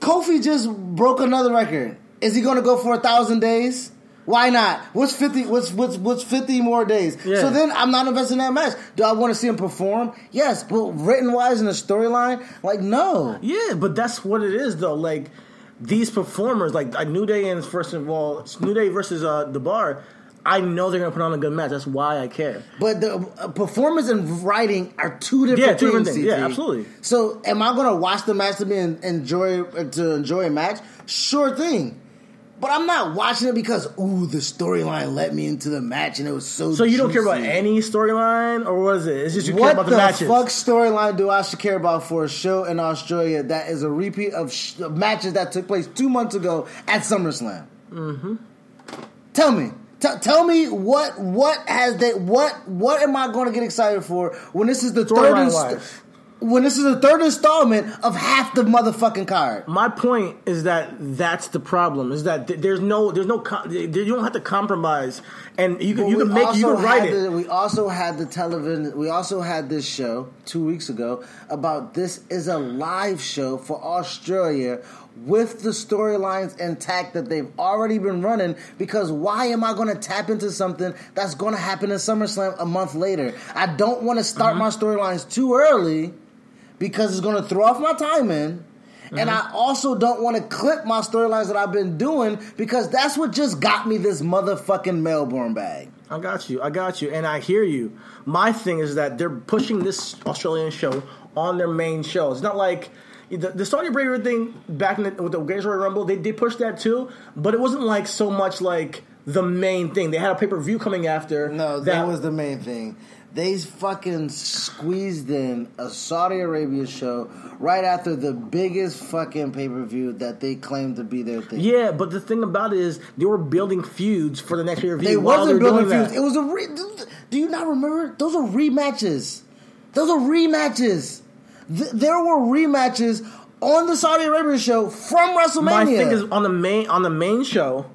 Kofi just broke another record. Is he going to go for a thousand days? Why not? What's fifty? What's what's what's fifty more days? Yeah. So then I'm not investing in that match. Do I want to see him perform? Yes, but written wise in the storyline, like no. Yeah, but that's what it is though. Like these performers, like New Day and first of all, New Day versus uh, the Bar. I know they're gonna put on a good match. That's why I care. But the uh, performance and writing are two different Yeah, two different things. things. Yeah, absolutely. So am I going to watch the match to be en- enjoy to enjoy a match? Sure thing. But I'm not watching it because ooh the storyline let me into the match and it was so. So you don't care about any storyline, or what is it? It's just you care about the, the, matches. What the fuck storyline do I should care about for a show in Australia that is a repeat of, sh- of matches that took place two months ago at SummerSlam? Mm-hmm. Tell me, T- tell me what what has that what what am I going to get excited for when this is the third inst- when this is the third installment of half the motherfucking card? My point is that that's the problem. Is that th- there's no there's no com- you don't have to compromise, and you can But you can make you can write had it. we also had the television. We also had this show two weeks ago about this is a live show for Australia with the storylines intact that they've already been running. Because why am I going to tap into something that's going to happen in SummerSlam a month later? I don't want to start my mm-hmm. storylines too early because it's going to throw off my timing. And mm-hmm. I also don't want to clip my storylines that I've been doing because that's what just got me this motherfucking Melbourne bag. I got you. I got you. And I hear you. My thing is that they're pushing this Australian show on their main show. It's not like the, the Saudi Arabia thing back in the, with the Greatest Royal Rumble. They did push that too, but it wasn't like so much like the main thing. They had a pay per view coming after. No, that, was the main thing. They fucking squeezed in a Saudi Arabia show right after the biggest fucking pay per view that they claimed to be their thing. Yeah, but the thing about it is they were building feuds for the next pay per view. They wasn't building feuds. that. It was a. Re- do you not remember? Those are rematches. Those are rematches. Th- there were rematches on the Saudi Arabia show from WrestleMania. My thing is on the main on the main show.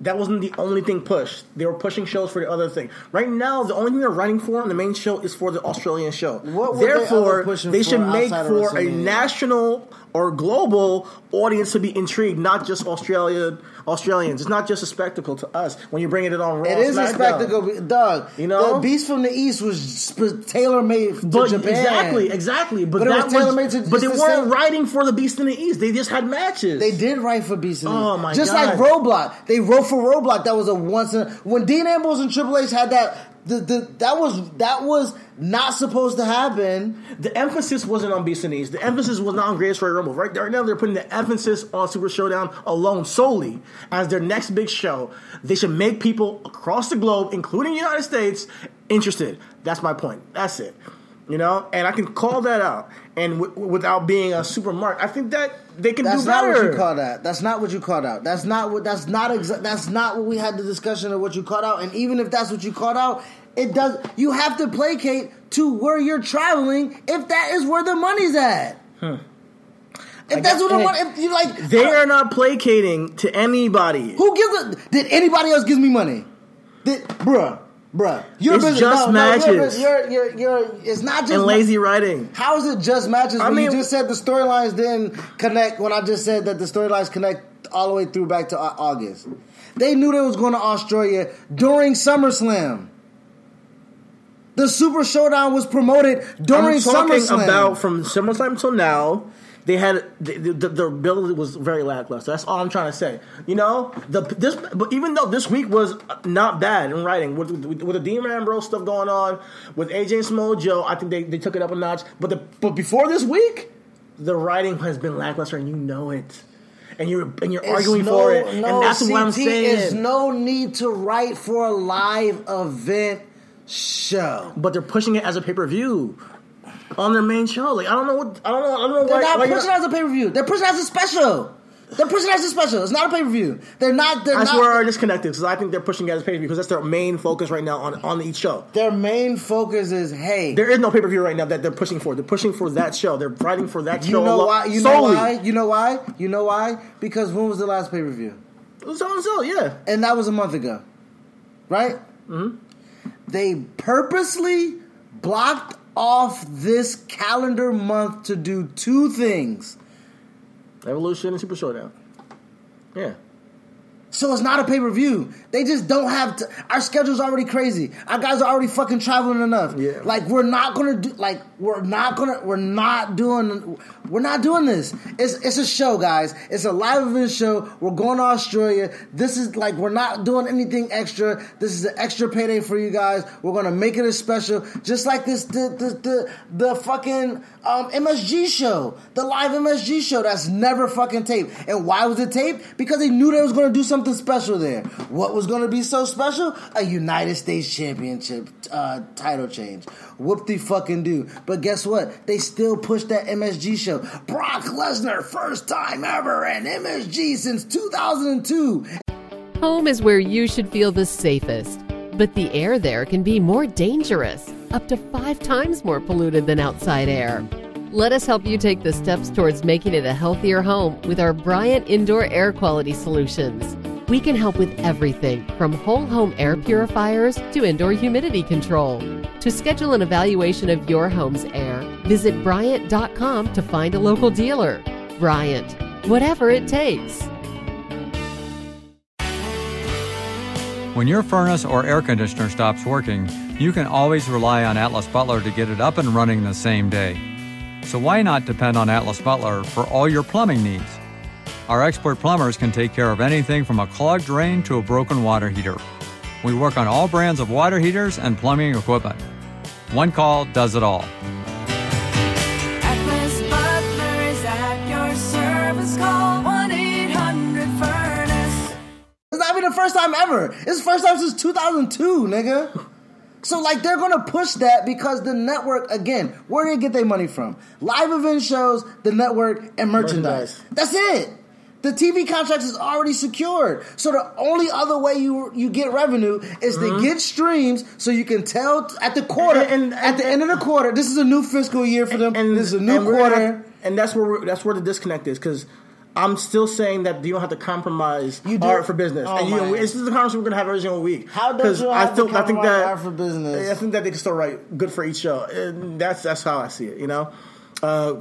That wasn't the only thing pushed. They were pushing shows for the other thing. Right now, the only thing they're running for on the main show is for the Australian show. What were they Therefore, other they should make for a WrestleMania? national or global audience to be intrigued, not just Australia Australians. It's not just a spectacle to us when you're bringing it on Raw. It is a spectacle, dog. You know? the Beast from the East was tailor made to But Japan. exactly, exactly. But, But it that was tailor-made to- But they the weren't same- writing for the Beast in the East. They just had matches. They did write for Beast in the Oh, East. my Just God. like Roadblock, they wrote for Roadblock. That was a once in when Dean Ambrose and Triple H had that. The, the, that was that was not supposed to happen. The emphasis wasn't on Beast the East. The emphasis was not on Greatest Royal Rumble. Right, right now, they're putting the emphasis on Super Showdown alone solely as their next big show. They should make people across the globe, including the United States, interested. That's my point. That's it. You know, and I can call that out, and w- without being a super mark, I think that they can That's do not what you call that. That's not what you called out. That's not what. That's not exa- That's not what we had the discussion of what you called out. And even if that's what you called out, it does. You have to placate to where you're traveling if that is where the money's at. If that's guess- what the money. If you like, They are not placating to anybody. Who gives a? Did anybody else give me money? Did, bruh, bruh. You're It's busy. just no, no, matches. you're, it's not just and ma- lazy writing. How is it just matches? I when you just said the storylines didn't connect. When I just said that the storylines connect all the way through back to August, they knew they was going to Australia during SummerSlam. The Super Showdown was promoted during I'm talking SummerSlam. about from SummerSlam till now. They had the, the, the ability was very lackluster. That's all I'm trying to say. You know, the this, but even though this week was not bad in writing with with, with the Dean Ambrose stuff going on with AJ Joe, I think they, they took it up a notch. But the but before this week, the writing has been lackluster, and you know it. And you're and you're It's arguing no- for it, no, and that's what I'm saying. There's no need to write for a live event show. but they're pushing it as a pay per view on their main show. Like I don't know what I don't know. I don't know They're why. not why pushing as a pay per view. They're pushing as a special. They're pushing as a special. It's not a pay per view. They're not. They're That's not. where I disconnected because I think they're pushing it as pay per view because that's their main focus right now on on each show. their main focus is hey. There is no pay per view right now that they're pushing for. They're pushing for that show. They're fighting for that You show. know why? You know why? You know why? You know why? Because when was the last pay per view? Was so and so, yeah. And that was a month ago, right? Mm-hmm. They purposely blocked off this calendar month to do two things. Evolution and Super Showdown. Yeah. So it's not a pay per view. They just don't have to. Our schedule's already crazy. Our guys are already fucking traveling enough. Yeah. Like we're not gonna do. Like we're not gonna. We're not doing. We're not doing this. It's it's a show, guys. It's a live event show. We're going to Australia. This is like we're not doing anything extra. This is an extra payday for you guys. We're gonna make it a special, just like this the the the, the fucking um, MSG show, the live MSG show that's never fucking taped. And why was it taped? Because they knew they was gonna do something special there. What was gonna be so special? A United States Championship uh, title change. Whoop the fucking do. But guess what? They still pushed that MSG show. Brock Lesnar, first time ever, and MSG since 2002. Home is where you should feel the safest, but the air there can be more dangerous, up to five times more polluted than outside air. Let us help you take the steps towards making it a healthier home with our Bryant Indoor Air Quality Solutions. We can help with everything from whole home air purifiers to indoor humidity control. To schedule an evaluation of your home's air, visit Bryant.com to find a local dealer. Bryant, whatever it takes. When your furnace or air conditioner stops working, you can always rely on Atlas Butler to get it up and running the same day. So why not depend on Atlas Butler for all your plumbing needs? Our expert plumbers can take care of anything from a clogged drain to a broken water heater. We work on all brands of water heaters and plumbing equipment. One call does it all. Atlas Butler is at your service. Call 1 800 Furnace. It's not even the first time ever. It's the first time since 2002, nigga. So like they're gonna push that because the network again, where do they get their money from? Live event shows, the network, and merchandise. Merchandise. That's it. The TV contract is already secured. So the only other way you you get revenue is to mm-hmm. get streams, so you can tell at the quarter, And- and- at the end of the quarter. This is a new fiscal year for them. And, this is a new and quarter. and that's where we're, that's where the disconnect is because I'm still saying that you don't have to compromise You do- art for business. Oh, and you, my. this is the conversation we're gonna have every single week. How does you I have still to I think that art for business? I think that they can still write good for each show, and that's that's how I see it. You know. Uh,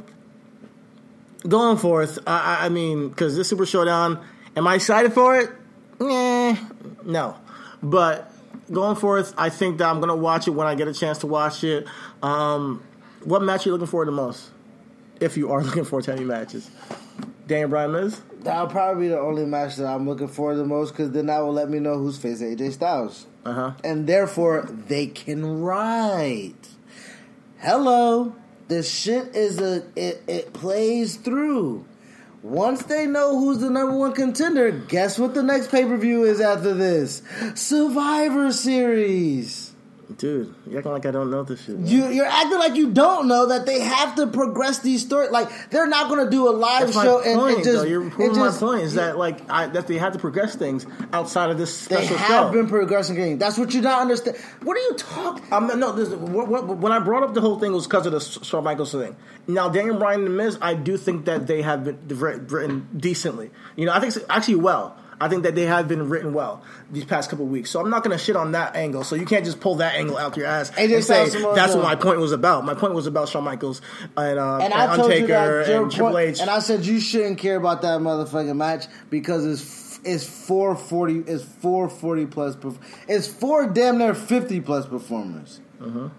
going forth, I, I- I mean, because this Super Showdown, am I excited for it? Nah, no. But going forth, I think that I'm gonna watch it when I get a chance to watch it. Um, what match are you looking forward to most? If you are (laughs) looking forward to any matches, Daniel Bryan Miz? That'll probably be the only match that I'm looking for the most because then that will let me know who's facing AJ Styles. Uh huh. and therefore they can write. Hello, this shit is a it, it plays through. Once they know who's the number one contender, guess what the next pay per view is after this? Survivor Series. Dude, you're acting like I don't know this shit. man. You, you're acting like you don't know that they have to progress these stories. Like they're not going to do a live That's show and, point, and just. though. You're proving my just- point is that like I, that they have to progress things outside of this Special they have show. been progressing. Game. That's what you're not understand. What are you talking? Um, no, this, what, what, when I brought up the whole thing was because of the Shawn Michaels thing. Now, Daniel Bryan and The Miz, I do think that they have been written decently. You know, I think actually well. I think that they have been written well these past couple weeks. So I'm not going to shit on that angle. So you can't just pull that angle out your ass AJ and say that's what my point was about. My point was about Shawn Michaels and, uh, And and, I told you Undertaker that your and Triple H. and I said you shouldn't care about that motherfucking match because it's it's four forty, it's four forty plus, it's four damn near fifty plus performers. Uh-huh.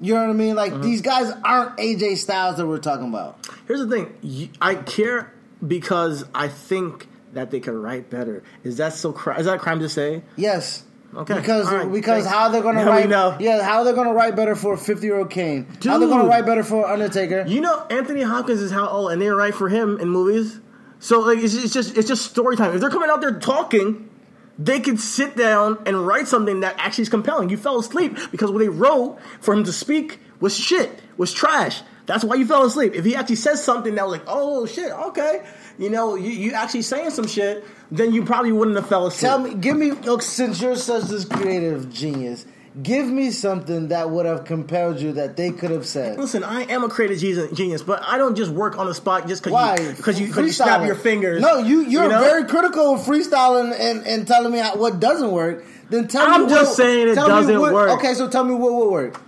You know what I mean? Like these guys aren't AJ Styles that we're talking about. Here's the thing. I care because I think that they could write better. Is that so? Cri- is that a crime to say? Yes. Okay. Because right. because Thanks. how they're gonna Now write know. yeah how they're gonna write better for fifty year old Kane how they're gonna write better for Undertaker You know, Anthony Hopkins is how old, and they write for him in movies. So like, it's, it's just it's just story time. If they're coming out there talking, they could sit down and write something that actually is compelling. You fell asleep because what they wrote for him to speak was shit, was trash. That's why you fell asleep. If he actually says something that was like, oh shit, okay, you know, you, you actually saying some shit, then you probably wouldn't have fell asleep. Tell me, give me, look, since you're such this creative genius, give me something that would have compelled you that they could have said. Listen, I am a creative genius- but I don't just work on the spot just because you because you, you snap your fingers. No, you you're know? very critical of freestyling and, and telling me how, what doesn't work. Then tell I'm me just what, saying it doesn't what- work. Okay, so tell me what would work.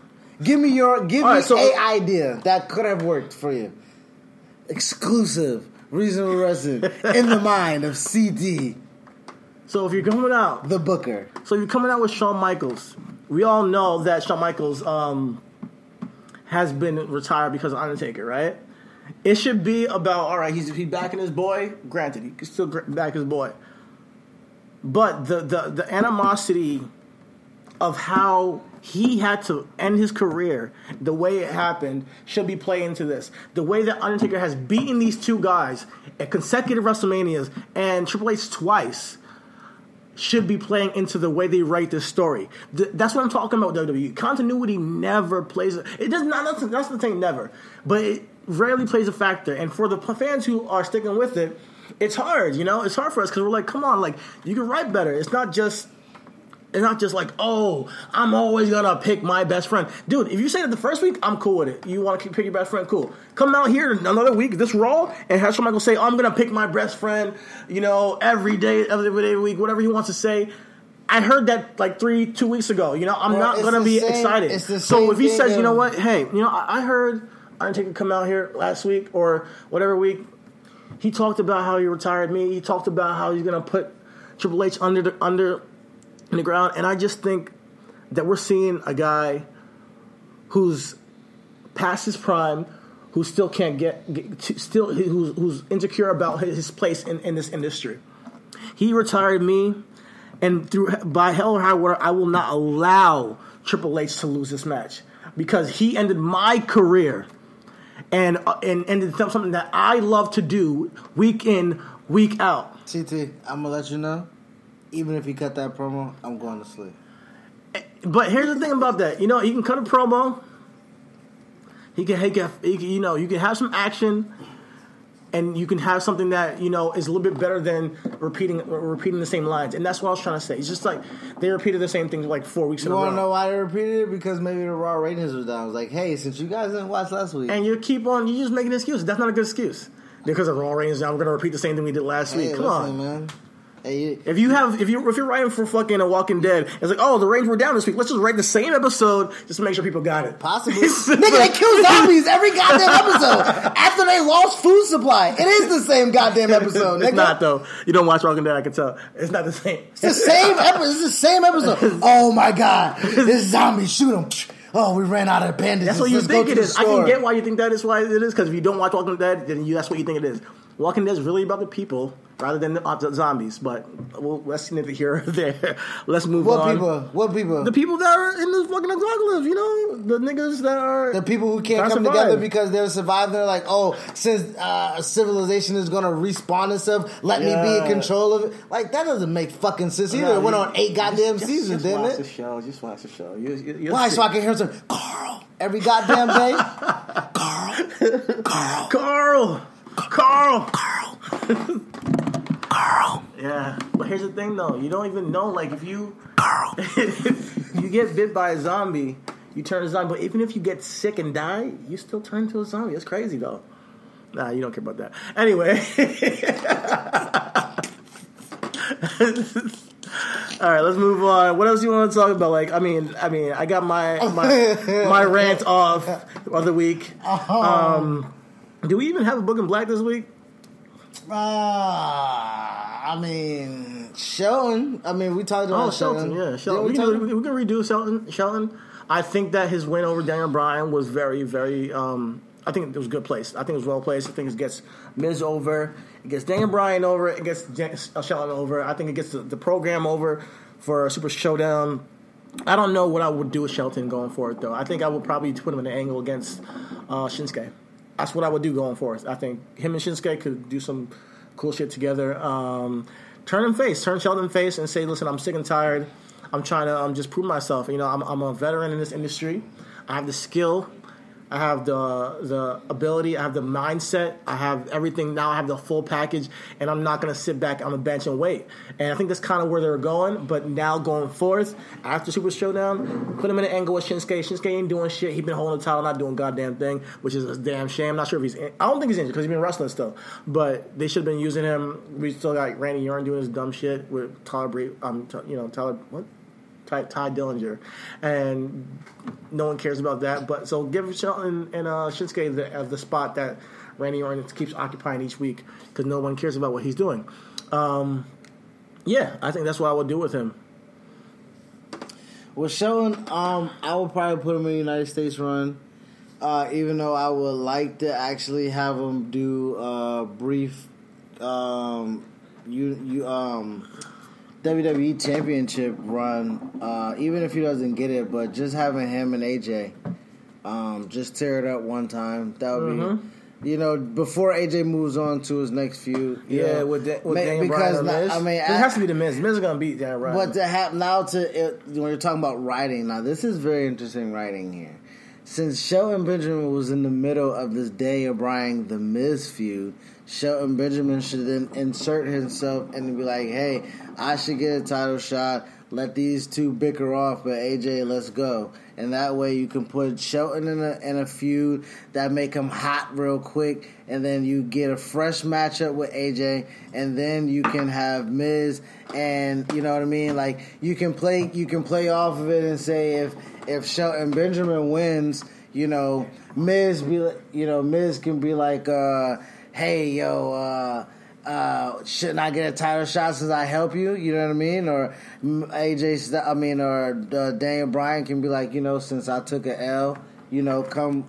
Give me your give All me right, so- a idea that could have worked for you. Exclusive, reasonable wrestling in the (laughs) mind of CT, So if you're coming out, the Booker. so you're coming out with Shawn Michaels. We all know that Shawn Michaels um, has been retired because of Undertaker, right? It should be about all right. He's he's backing his boy. Granted, he can still gr- back his boy, but the the the animosity of how he had to end his career, the way it happened, should be played into this. The way that Undertaker has beaten these two guys at consecutive WrestleManias and Triple H twice should be playing into the way they write this story. Th- that's what I'm talking about. WWE continuity never plays. It does not. That's, that's the thing. Never, but it rarely plays a factor. And for the fans who are sticking with it, it's hard. You know, it's hard for us because we're like, come on, like you can write better. It's not just. It's not just like, oh, I'm always gonna pick my best friend, dude. If you say that the first week, I'm cool with it. You want to pick your best friend, cool. Come out here another week, this Raw, and have Shawn Michaels say, oh, I'm gonna pick my best friend, you know, every day, every day, every week, whatever he wants to say. I heard that like three, two weeks ago. You know, I'm Well, not gonna be same- excited. So if he says, you know what, hey, you know, I, I heard Undertaker come out here last week or whatever week. He talked about how he retired me. He talked about how he's gonna put Triple H under the under in the ground, and I just think that we're seeing a guy who's past his prime, who still can't get, get to, still who's, who's insecure about his, place in, in this industry. He retired me, and through by hell or high water, I will not allow Triple H to lose this match because he ended my career and uh, and ended something that I love to do week in week out. CT, I'm gonna let you know. Even if he cut that promo, I'm going to sleep. But here's the thing about that. You know, he can cut a promo. He can, he can, he can, you know, you can have some action, and you can have something that you know is a little bit better than repeating repeating the same lines. And that's what I was trying to say. It's just like they repeated the same thing like four weeks You want to know why they repeated it? Because maybe the Raw ratings were down. I was like, hey, since you guys didn't watch last week, And you keep on, you just making excuses. That's not a good excuse. Because of Raw ratings, now we're gonna repeat the same thing we did last hey, week. Come listen, on. man. You- If you have, if you if you're writing for fucking A Walking Dead, it's like, oh, the ratings were down this week. Let's just write the same episode just to make sure people got it. Possibly. (laughs) Nigga, they kill zombies every goddamn episode after they lost food supply. It is the same goddamn episode, nigga. It's not though. You don't watch Walking Dead, I can tell. It's not the same. It's the same (laughs) episode. It's the same episode. Oh my god, this zombie shoot him. Oh, we ran out of bandages. That's what you Let's think it is. is. I can store. get why you think that is why it is because if you don't watch Walking Dead, then you, that's what you think it is. Walking Dead is really about the people rather than the, zombies. But well, let's neither here or (laughs) there. Let's move What on. What people? What people? The people that are in this fucking apocalypse, you know, the niggas that are The people who can't come survive. together because they're surviving. They're like, oh, since uh, civilization is going to respawn itself, let me be in control of it. Like that doesn't make fucking sense either. No, it went on eight goddamn just- seasons, just didn't watch it? the show. Just watch the show. You, you, Why? So I can hear some Carl every goddamn day. (laughs) Carl, Carl, Carl, Carl, Carl, (laughs) Carl. Yeah, but here's the thing though. You don't even know like if you (laughs) if you get bit by a zombie, you turn a zombie. But even if you get sick and die, you still turn into a zombie. It's crazy though. Nah, you don't care about that. Anyway, (laughs) All right, let's move on. What else do you want to talk about? Like, I mean, I mean, I got my my my rant off of the week. Um, do we even have a book in black this week? Uh, I mean, Shelton. I mean, we talked about Oh, Shelton, yeah, Shelton. we we, can, do- we can redo Shelton. Shelton. I think that his win over Daniel Bryan was very, very. Um, I think it was a good place. I think it was well placed. I think it gets Miz over, it gets Daniel Bryan over, it gets Jan- uh, Shelton over. I think it gets the, the program over for a Super Showdown. I don't know what I would do with Shelton going forward, though. I think I would probably put him in an angle against uh, Shinsuke. That's what I would do going forward. I think him and Shinsuke could do some cool shit together. Um, turn him face, turn Shelton face, and say, "Listen, I'm sick and tired. I'm trying to um, just prove myself. You know, I'm, I'm a veteran in this industry. I have the skill. I have the the ability. I have the mindset. I have everything. Now I have the full package, and I'm not going to sit back on the bench and wait. And I think that's kind of where they were going. But now going forth after Super Showdown, put him in an angle with Shinsuke. Shinsuke ain't doing shit. He's been holding the title, not doing goddamn thing, which is a damn shame. Not sure if he's. In, I don't think he's injured because he's been wrestling still. But they should have been using him. We still got Randy Orton doing his dumb shit with Tyler. Bre- um, t- you know Tyler what? Ty, Tye Dillinger, and no one cares about that. But so give Shelton and uh, Shinsuke the, uh, the spot that Randy Orton keeps occupying each week because no one cares about what he's doing. Um, yeah, I think that's what I would do with him. With Shelton, um, I would probably put him in the United States run. Uh, even though I would like to actually have him do a brief, um, you you um, WWE Championship run. Uh, even if he doesn't get it, but just having him and AJ, um, just tear it up one time. That would be, you know, before AJ moves on to his next feud. Yeah, know, with, da- with ma- Daniel Bryan or na- Miz. I mean, it I- has to be the Miz. Miz is gonna beat Daniel Bryan. but to have now to it, when you're talking about writing, now this is very interesting writing here. Since Shelton Benjamin was in the middle of this Daniel Bryan the Miz feud, Shelton Benjamin should then insert himself and be like, "Hey, I should get a title shot. Let these two bicker off, but AJ, let's go." And that way, you can put Shelton in a in a feud that make him hot real quick, and then you get a fresh matchup with AJ, and then you can have Miz, and you know what I mean. Like you can play you can play off of it and say if if Shelton Benjamin wins, you know Miz be you know Miz can be like, uh, hey yo. uh uh, shouldn't I get a title shot since I help you? You know what I mean? Or AJ, I mean, or uh, Daniel Bryan can be like, you know, since I took a L, you know, come,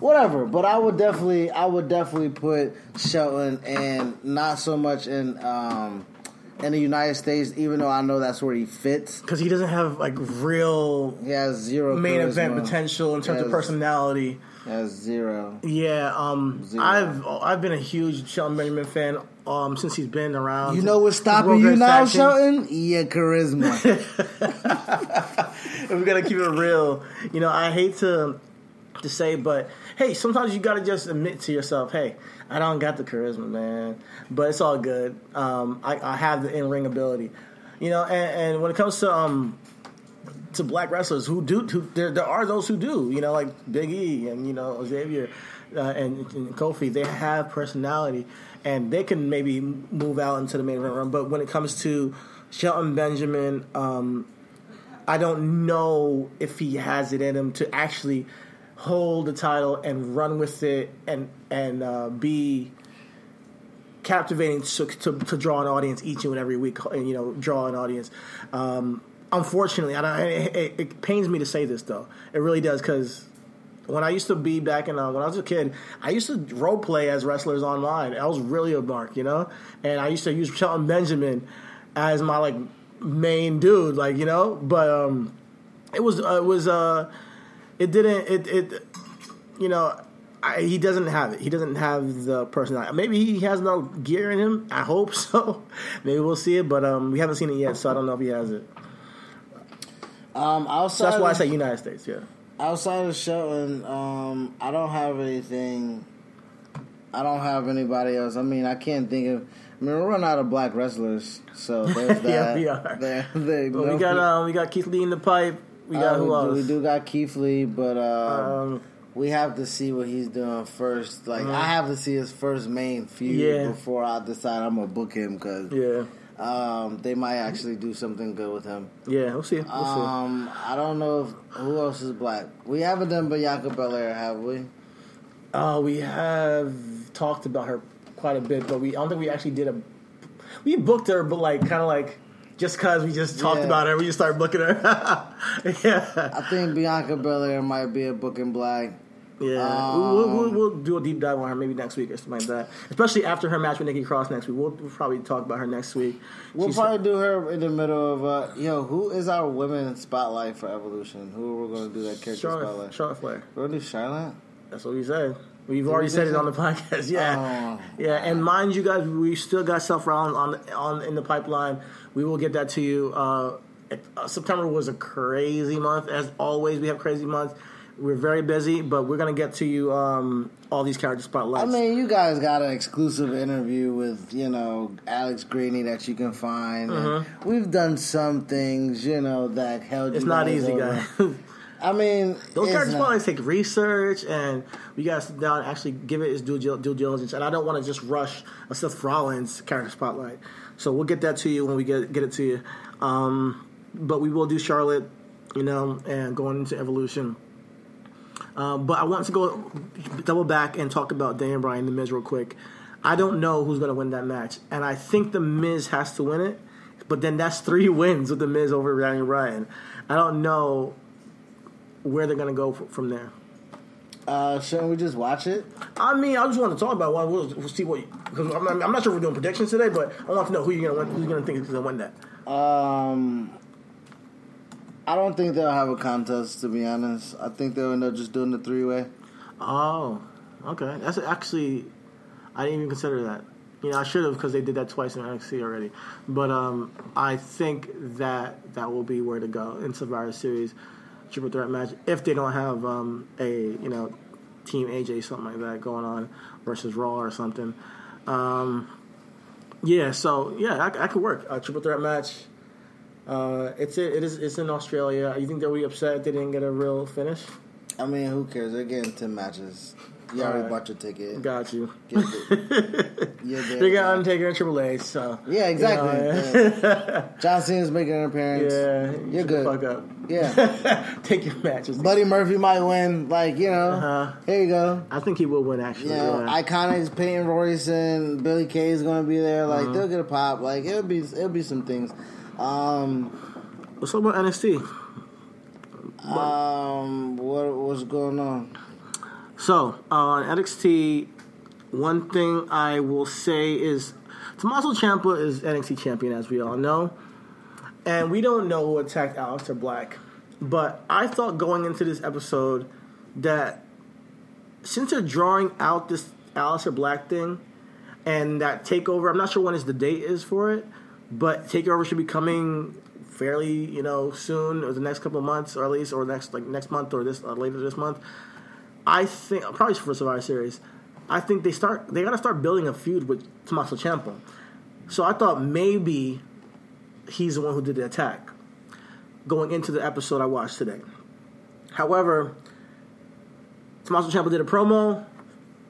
whatever. But I would definitely, I would definitely put Shelton and not so much in um in the United States, even though I know that's where he fits. because he doesn't have like real He has zero main charisma. event potential in terms of personality. Has zero. Yeah, um, Zero. I've I've been a huge Shelton Benjamin fan um, since he's been around. You know what's stopping you now. Shelton? Your charisma. (laughs) we gotta keep it real, you know, I hate to to say, but hey, sometimes you gotta just admit to yourself, hey, I don't got the charisma, man, but it's all good. Um, I, I have the in ring ability, you know, and, and when it comes to um to black wrestlers who do, who, there there are those who do, you know, like Big E and you know Xavier uh, and, and Kofi, they have personality and they can maybe move out into the main event room. But when it comes to Shelton Benjamin, um, I don't know if he has it in him to actually hold the title and run with it and and uh, be captivating to, to, to draw an audience each and every week and you know draw an audience um, unfortunately I it, it pains me to say this though it really does because when I used to be back in uh, when I was a kid, I used to role play as wrestlers online. I was really a mark, you know, and I used to use Shelton Benjamin as my like main dude, like you know. But um, it was uh, it was uh, it didn't it it you know. I, he doesn't have it. He doesn't have the personality. Maybe he has no gear in him. I hope (laughs) so. Maybe we'll see it, but um, we haven't seen it yet, so I don't know if he has it. Um, So outside that's why I say United States. Yeah. outside of Shelton, um, I don't have anything. I don't have anybody else. I mean, I can't think of. I mean, we're running out of black wrestlers, so there's that. (laughs) Yeah, we are. There, there, Well, we got um, we got Keith Lee in the pipe. We got uh, who we, do, else? we do got Keith Lee, but uh, Um, we have to see what he's doing first. Like, I have to see his first main feud. Yeah. before I decide I'm gonna book him because yeah. um, they might actually do something good with him. Yeah, we'll see. We'll Um, I don't know if who else is black. We haven't done Bianca Belair, have we? Uh, we have talked about her quite a bit, but we I don't think we actually did a. We booked her, but like kind of like just because we just talked Yeah. about her, we just started booking her. (laughs) yeah, I think Bianca Belair might be a book in black. yeah. Um, we'll, we'll, we'll do a deep dive on her maybe next week or something like that. Especially after her match with Nikki Cross next week. We'll, we'll probably talk about her next week. We'll She's- probably do her in the middle of uh, yo. Who is our women spotlight for Evolution? Who are we going to do that character Charlotte, spotlight? Charlotte Flair. We're going to do Charlotte. That's what we said. We've already we said it on the podcast. (laughs) Yeah, Oh. yeah. And mind you, guys, we still got Seth Rollins on on in the pipeline. We will get that to you. Uh, uh, September was a crazy month, as always. We have crazy months. We're very busy, but we're gonna get to you um, all these character spotlights. I mean, you guys got an exclusive interview with you know Alex Greeny that you can find. and We've done some things, you know, that held. Mm-hmm. it's not easy, over. guys. I mean, Those it's character not- spotlights take research, and we got to sit down and actually give it its due, due diligence. And I don't want to just rush a Seth Rollins character spotlight. So we'll get that to you when we get get it to you. Um, but we will do Charlotte, you know, and going into Evolution. Um, but I want to go double back and talk about Daniel Bryan and The Miz real quick. I don't know who's going to win that match, and I think The Miz has to win it. But then that's three (laughs) wins with The Miz over Daniel Bryan. I don't know where they're going to go from there. Uh, shouldn't we just watch it? I mean, I just want to talk about one. We'll, we'll see what because I'm, not- I'm not sure if we're doing predictions today, but I want to know who you're going to win. Who's to think is to win that? Um, I don't think they'll have a contest. To be honest, I think they'll end up just doing the three way. Oh, okay. That's actually I didn't even consider that. You know, I should have because they did that twice in NXT already. But um, I think that that will be where to go in Survivor Series triple threat match if they don't have um, a you know Team AJ something like that going on versus Raw or something. Um, yeah, so yeah, I, I could work a triple threat match. Uh, it's it is it's in Australia. You think they'll be upset they didn't get a real finish? I mean, who cares? They're getting ten matches. You already Alright. bought your ticket. Got you. It. (laughs) There. They got Undertaker and Triple H, so Yeah, exactly. You know, Yeah. John Cena's making an appearance. yeah, You're good. Fuck up. Yeah. (laughs) Take your matches. Buddy Murphy might win. Like, you know, Uh-huh. here you go. I think he will win. Actually, You know, yeah. Iconics, Peyton Royce and Billie Kay is going to be there. Uh-huh. Like, they'll get a pop. Like, it'll be it'll be some things. Um, Let's talk about NXT. um, what what's going on? So uh, on NXT, one thing I will say is Tommaso Ciampa is NXT champion, as we all know, and we don't know who attacked Aleister Black. But I thought going into this episode that since they're drawing out this Aleister Black thing and that takeover, I'm not sure when is the date is for it, but takeover should be coming fairly, you know, soon or the next couple months, or at least, or next like next month or this uh, later this month. I think probably for Survivor Series. I think they start they got to start building a feud with Tommaso Ciampa. So I thought maybe he's the one who did the attack going into the episode I watched today. However, Tommaso Ciampa did a promo.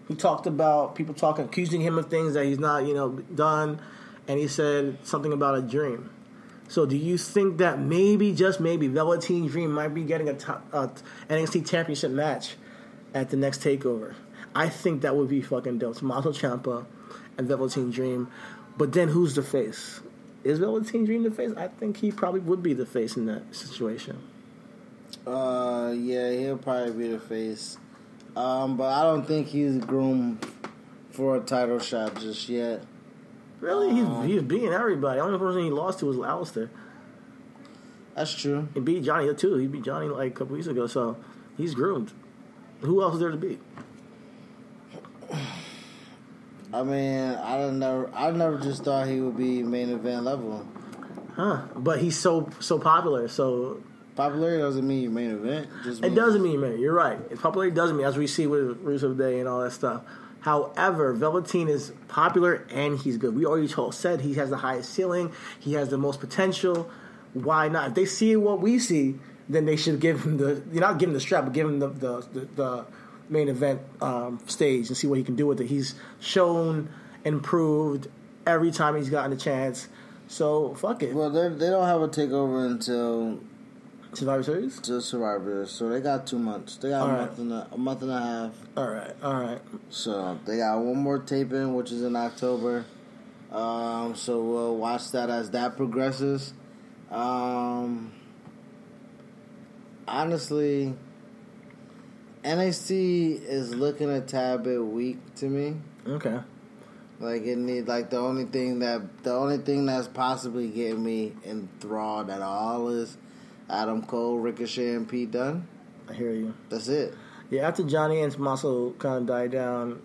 He talked about people talking, accusing him of things that he's not, you know, done, and he said something about a dream. So, do you think that maybe, just maybe, Velveteen Dream might be getting a uh, NXT Championship match at the next Takeover? I think that would be fucking dope. Tommaso Ciampa and Velveteen Dream, but then who's the face? Is Velveteen Dream the face? I think he probably would be the face in that situation. Uh, yeah, he'll probably be the face. Um, but I don't think he's groomed for a title shot just yet. Really, he's he's beating everybody. The only person he lost to was Aleister. That's true. He beat Johnny too. He beat Johnny like a couple weeks ago, so he's groomed. Who else is there to beat? I mean, I don't know. I never just thought he would be main event level. Huh? But he's so so popular, so Popularity doesn't mean main event. It doesn't mean main. You're right. It's popularity doesn't mean as we see with Rusev Day and all that stuff. However, Velveteen is popular and he's good. We already told, said he has the highest ceiling. He has the most potential. Why not? If they see what we see, then they should give him the. You're not give him the strap, but give him the the, the, the main event um, stage and see what he can do with it. He's shown improved every time he's gotten a chance. So fuck it. Well, they they don't have a takeover until Survivor Series. to Survivor, so they got two months. They got All a right. month and a, a month and a half. All right, all right. So they got one more taping, which is in October. Um, so we'll watch that as that progresses. Um, honestly, NXT is looking a tad bit weak to me. Okay. Like it need like the only thing that the only thing that's possibly getting me enthralled at all is Adam Cole, Ricochet, and Pete Dunne. I hear you. That's it. Yeah, after Johnny and Tommaso kind of died down,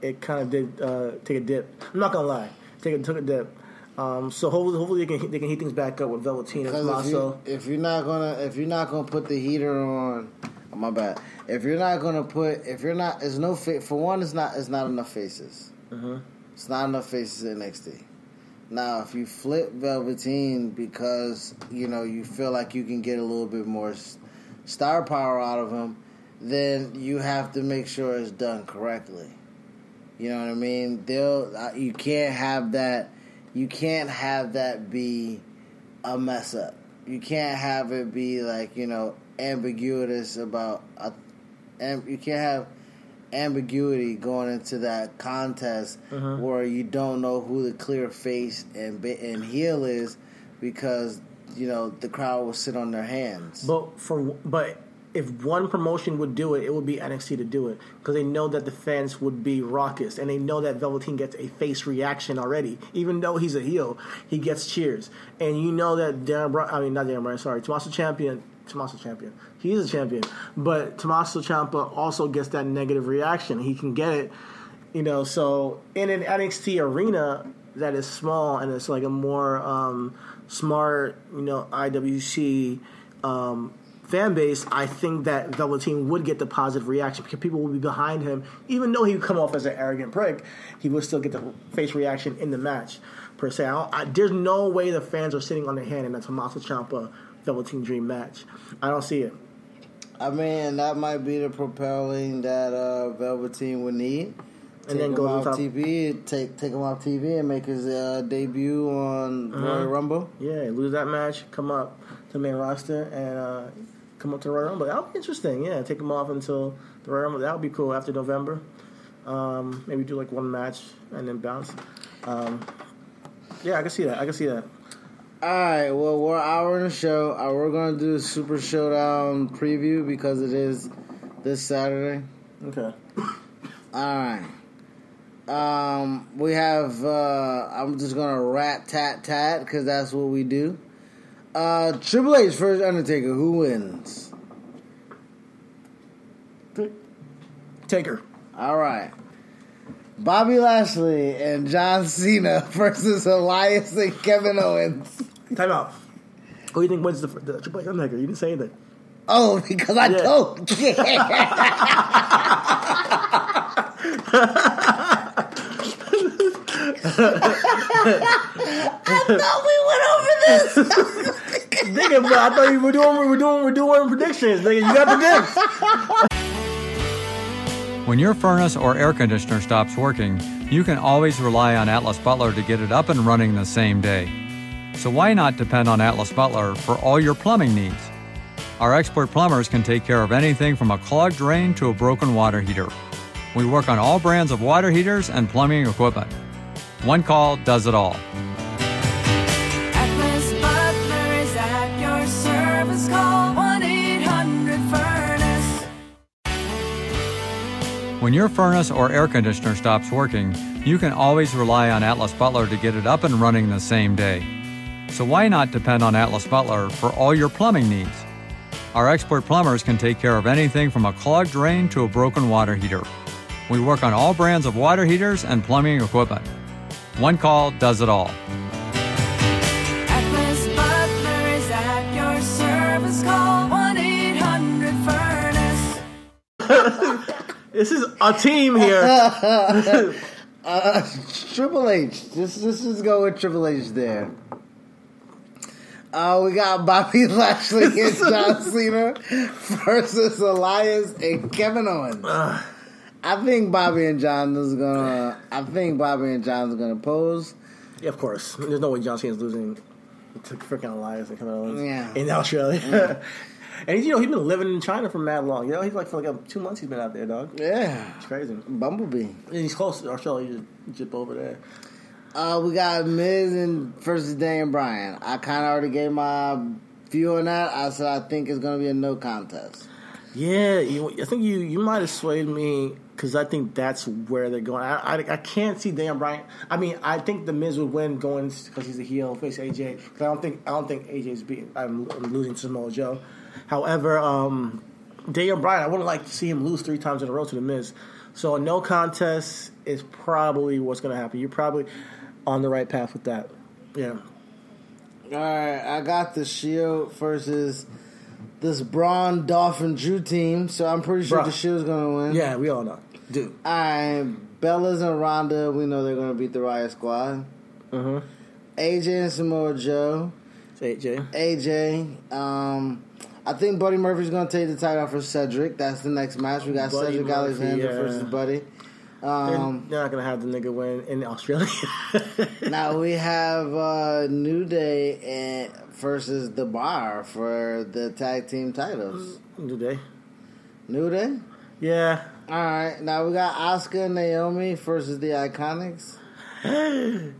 it kind of did uh, take a dip. I'm not gonna lie, take a, took a dip. Um, so hopefully, hopefully they can they can heat things back up with Velveteen and Because if, you, if you're not gonna if you're not gonna put the heater on, my bad. If you're not gonna put if you're not it's no fa- for one it's not it's not enough faces. Mm-hmm. It's not enough faces in NXT. Now, if you flip Velveteen because you know you feel like you can get a little bit more star power out of him, then you have to make sure it's done correctly. You know what I mean? They'll you can't have that. You can't have that be a mess up. You can't have it be like you know ambiguous about. A, and you can't have ambiguity going into that contest Mhm. where you don't know who the clear face and and heel is because you know the crowd will sit on their hands. But for but if one promotion would do it, it would be NXT to do it because they know that the fans would be raucous and they know that Velveteen gets a face reaction already. Even though he's a heel, he gets cheers, and you know that Darren Bryan, I mean not Darren Bryan, sorry, Tommaso Ciampa, Tommaso Ciampa, he's a champion, but Tommaso Ciampa also gets that negative reaction. He can get it, you know. So in an NXT arena that is small and it's like a more um, smart, you know, IWC. Um, fan base, I think that Velveteen would get the positive reaction because people would be behind him. Even though he would come off as an arrogant prick, he would still get the face reaction in the match, per se. I I, there's no way the fans are sitting on their hand in a Tommaso Ciampa Velveteen Dream match. I don't see it. I mean, that might be the propelling that uh, Velveteen would need. And then go off top. TV, take take him off TV, and make his uh, debut on Uh-huh. Royal Rumble. Yeah, lose that match, come up to the main roster, and uh, come up to the Royal Rumble. That'll be interesting. Yeah, take him off until the Royal Rumble. That'll be cool after November. Um, maybe do like one match and then bounce. Um, yeah, I can see that. I can see that. All right, well, we're an hour in the show. Uh, we're going to do a Super Showdown preview because it is this Saturday. Okay. All right. Um, we have. Uh, I'm just gonna rat tat tat because that's what we do. Uh, Triple H versus Undertaker. Who wins? Taker. All right. Bobby Lashley and John Cena (laughs) versus Elias and Kevin Owens. Time out. Who do you think wins the, the Triple H Undertaker? You didn't say anything. Oh, because I Yeah. don't. (laughs) I thought we went over this. (laughs) Nigga, but I thought you were doing we were doing we're doing predictions. Nigga, you got predict. When your furnace or air conditioner stops working, you can always rely on Atlas Butler to get it up and running the same day. So why not depend on Atlas Butler for all your plumbing needs? Our expert plumbers can take care of anything from a clogged drain to a broken water heater. We work on all brands of water heaters and plumbing equipment. One call does it all. Atlas Butler is at your service. Call 1 800 Furnace. When your furnace or air conditioner stops working, you can always rely on Atlas Butler to get it up and running the same day. So why not depend on Atlas Butler for all your plumbing needs? Our expert plumbers can take care of anything from a clogged drain to a broken water heater. We work on all brands of water heaters and plumbing equipment. One call does it all. Atlas Butler is at your service. Call 1 800 Furnace. (laughs) This is a team here. (laughs) Uh, Triple H. This just, just go with Triple H there. Uh, we got Bobby (laughs) Lashley and (laughs) John Cena versus Elias and Kevin Owens. I think Bobby and John is gonna. I think Bobby and John is gonna pose. Yeah, of course. There's no way John Cena's losing to freaking Elias and Kevin Owens Yeah. in Australia. (laughs) and he's, you know, he's been living in China for mad long. You know, he's like for like uh, two months he's been out there, dog. Yeah, It's crazy. Bumblebee. And he's close to Australia. You just jip over there. Uh, we got Miz and versus Daniel Bryan. I kind of already gave my view on that. I said I think it's going to be a no contest. Yeah, you, I think you you might have swayed me because I think that's where they're going. I, I, I can't see Dan Bryan. I mean, I think the Miz would win going because he's a heel face AJ. Because I don't think I don't think AJ's beating. I'm, I'm losing to Samoa Joe. However, um, Daniel Bryan, I wouldn't like to see him lose three times in a row to the Miz. So a no contest is probably what's going to happen. You're probably on the right path with that. Yeah. All right, I got the Shield versus this Braun Dolphin Drew team, so I'm pretty sure Bruh. the Shield's going to win. Yeah, we all know. Dude. All right, Bellas and Ronda, we know they're going to beat the Riot Squad. Uh-huh. AJ and Samoa Joe. AJ. AJ. Um, I think Buddy Murphy's going to take the title for Cedric. That's the next match. We got Buddy Cedric Murphy, Alexander yeah. versus Buddy. Um, they're not going to have the nigga win in Australia. (laughs) now we have uh, New Day versus The Bar for the tag team titles. New Day. New Day. Yeah. All right. Now we got Asuka and Naomi versus the Iconics. (gasps)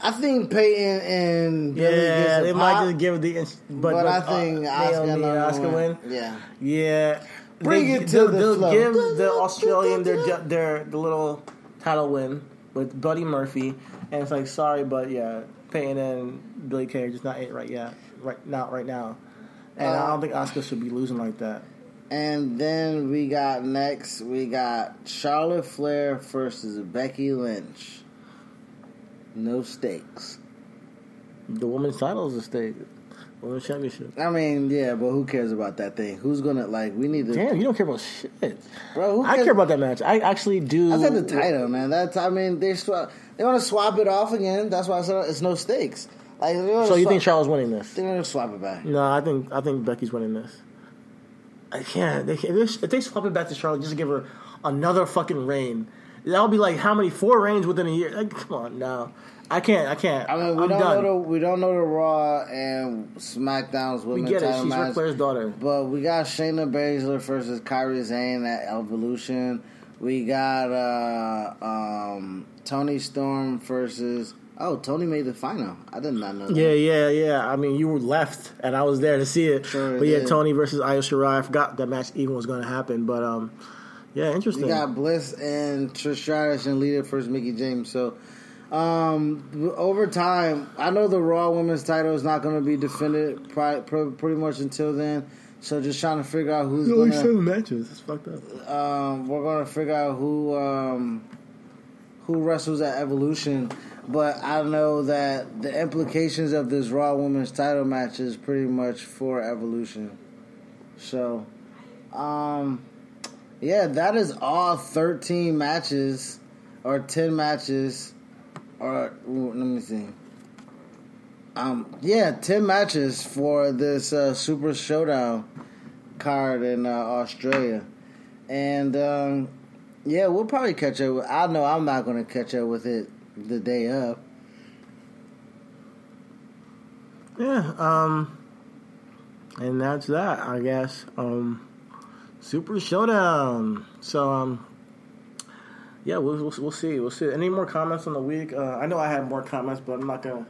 I think Peyton and Billie Yeah, they pop, might just give it the. But, but, but, I think uh, Asuka Naomi and and Asuka win. Yeah. Yeah, Bring They- it to they'll, the they'll flow. give the Australian their their the little title win with Buddy Murphy, and it's like sorry, but yeah, Peyton and Billie Kay are just not it right yet, right not right now, and I Uh, don't think Asuka should be losing like that. And then we got next, we got Charlotte Flair versus Becky Lynch. No stakes. The women's title is a state, women's championship. I mean, yeah, but who cares about that thing? Who's gonna like? We need to, Damn, you don't care about shit. bro. Who I care about that match. I actually do. I said the title, man. That's I mean they swap. They want to swap it off again. That's why I said it's no stakes. Like, So you think Charlotte's winning this? they're gonna swap it back? No, I think I think Becky's winning this. I can't. They can't if, they, if they swap it back to Charlotte just to give her another fucking reign, That'll be like how many four reigns within a year? Like, come on, now. I can't. I can't. I mean, we I'm don't done. know the we don't know the Raw and SmackDown's women. we get it. She's match. Ric Flair's daughter. But we got Shayna Baszler versus Kairi Sane at Evolution. We got uh, um, Toni Storm versus. Oh, Toni made the final. I did not know that. Yeah, yeah, yeah. I mean, you were left, and I was there to see it. Sure but yeah, did. Toni versus Io Shirai. I forgot that match even was going to happen, but um, yeah, interesting. We got Bliss and Trish Stratus and Lita versus Mickie James. So, um, over time, I know the Raw Women's title is not going to be defended pri- pr- pretty much until then. So, just trying to figure out who's Only going to. seven matches. It's fucked up. um, we're gonna figure out who um, who wrestles at Evolution. But I know that the implications of this Raw Women's Title match is pretty much for Evolution. So, um, yeah, that is all thirteen matches or ten matches, or ooh, let me see. Um, yeah, ten matches for this uh, Super Showdown card in uh, Australia, and um, yeah, we'll probably catch up. I know I'm not going to catch up with it the day up. Yeah, um, and that's that, I guess. Um, Super Showdown. So, um, yeah, we'll, we'll we'll see. We'll see. Any more comments on the week? Uh, I know I had more comments, but I'm not gonna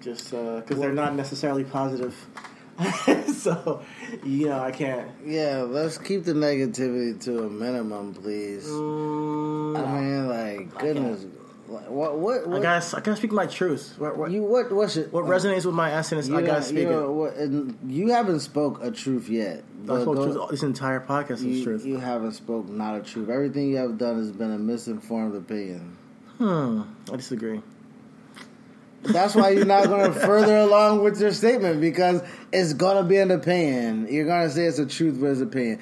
just because they're not necessarily positive. (laughs) so, you know, I can't. Yeah, let's keep the negativity to a minimum, please. Mm, I mean, like, goodness, what, what, I what? gotta, I gotta speak my truth. What, what, you what? What's it? what resonates with my essence, You I gotta speak you it. what, you haven't spoke a truth yet. I spoke go- truth. This entire podcast is truth. you haven't spoke not a truth. Everything you have done has been a misinformed opinion. Hmm. I disagree. That's why you're not going (laughs) to further along with your statement because it's going to be an opinion. You're going to say it's a truth, but it's opinion.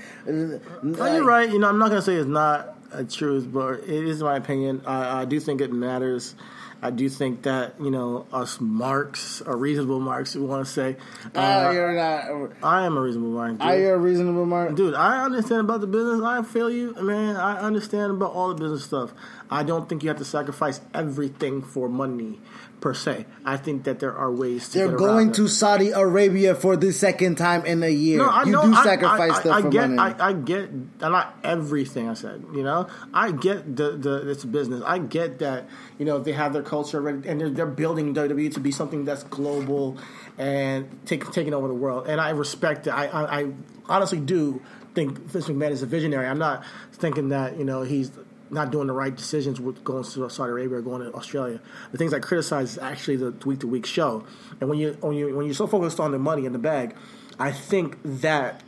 No, you're right. You know, I'm not gonna say it's not a truth, but it is my opinion. I, I do think it matters. I do think that you know us marks are reasonable marks. We want to say, uh, Uh, you're not. I am a reasonable mark. Dude. Are you a reasonable mark? Dude, I understand about the business. I feel you, man. I understand about all the business stuff. I don't think you have to sacrifice everything for money per se. I think that there are ways to. They're going to. Saudi Arabia for the second time in a year. No, I you know. do I- sacrifice I, I, stuff I for get, money. I, I get, not everything I said. You know, I get the the it's business. I get that. You know, they have their culture already, and they're, they're building WWE to be something that's global and take, taking over the world. And I respect it. I, I, I honestly do think Vince McMahon is a visionary. I'm not thinking that you know he's not doing the right decisions with going to Saudi Arabia or going to Australia. The things I criticize is actually the week to week show. And when you when you when you're so focused on the money in the bag, I think that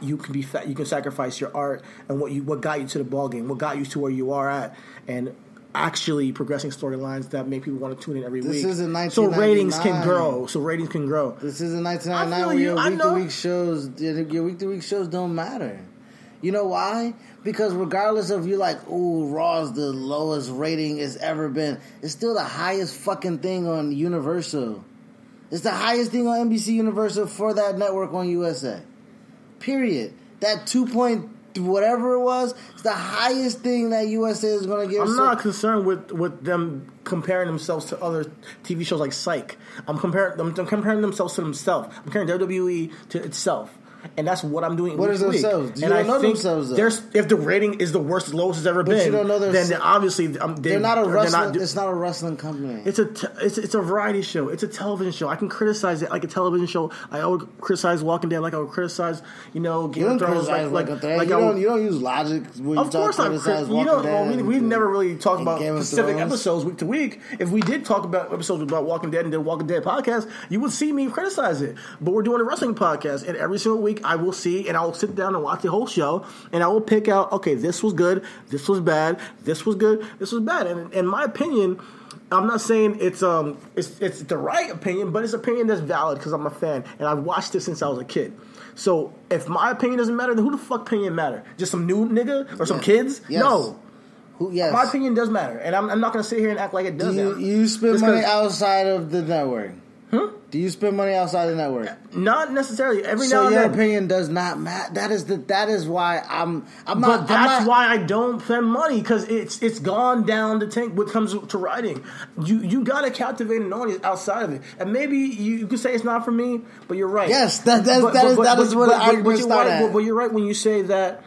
you can be you can sacrifice your art and what you what got you to the ball game, what got you to where you are at, and actually progressing storylines that make people want to tune in every This week. so ratings can grow. So ratings can grow. This is I 1999 where your week to week shows, your week to week shows don't matter. You know why? Because regardless of you like, ooh, Raw's the lowest rating it's ever been, it's still the highest fucking thing on Universal. It's the highest thing on NBC Universal for that network on USA. Period. That two point whatever it was, it's the highest thing that USA is going to give. I'm So- not concerned with, with them comparing themselves to other TV shows like Psych. I'm comparing them. I'm comparing themselves to themselves. I'm comparing WWE to itself. And that's what I'm doing. What week. themselves? You and don't I know think themselves, though. There's if the rating is the worst, lowest it's ever But been. you don't know then obviously um, they, they're not a wrestling. do- it's not a wrestling company. It's a t- it's it's a variety show. It's a television show. I can criticize it like a television show. I would criticize Walking Dead like I would criticize you know Game you don't of Thrones like like, like, like you I would- don't. You don't use logic when of you talk course, I criticize you Walking know, Dead. well, we, we've never really talked and about specific episodes week to week. If we did talk about episodes about Walking Dead and the Walking Dead podcast, you would see me criticize it. But we're doing a wrestling podcast, and every single week I will see and I will sit down and watch the whole show, and I will pick out, okay, this was good, this was bad, this was good, this was bad. And in my opinion, I'm not saying it's um it's it's the right opinion, but it's opinion that's valid because I'm a fan and I've watched this since I was a kid. So if my opinion doesn't matter, then who the fuck opinion matter? Just some new nigga or some kids? Yes. No. Who, yes. My opinion does matter, and I'm, I'm not going to sit here and act like it doesn't. you, you spend money outside of the network? Do you spend money outside the network? Uh, not necessarily. Every So now and your then. opinion does not matter. That is the. That is why I'm. I'm But not. I'm that's not- why I don't spend money because it's it's gone down the tank when it comes to writing. You you got to captivate an audience outside of it, and maybe you, you could say it's not for me, but you're right. Yes, that- that's- that is- that is where the arguments you're start right, at. But, but you're right when you say that.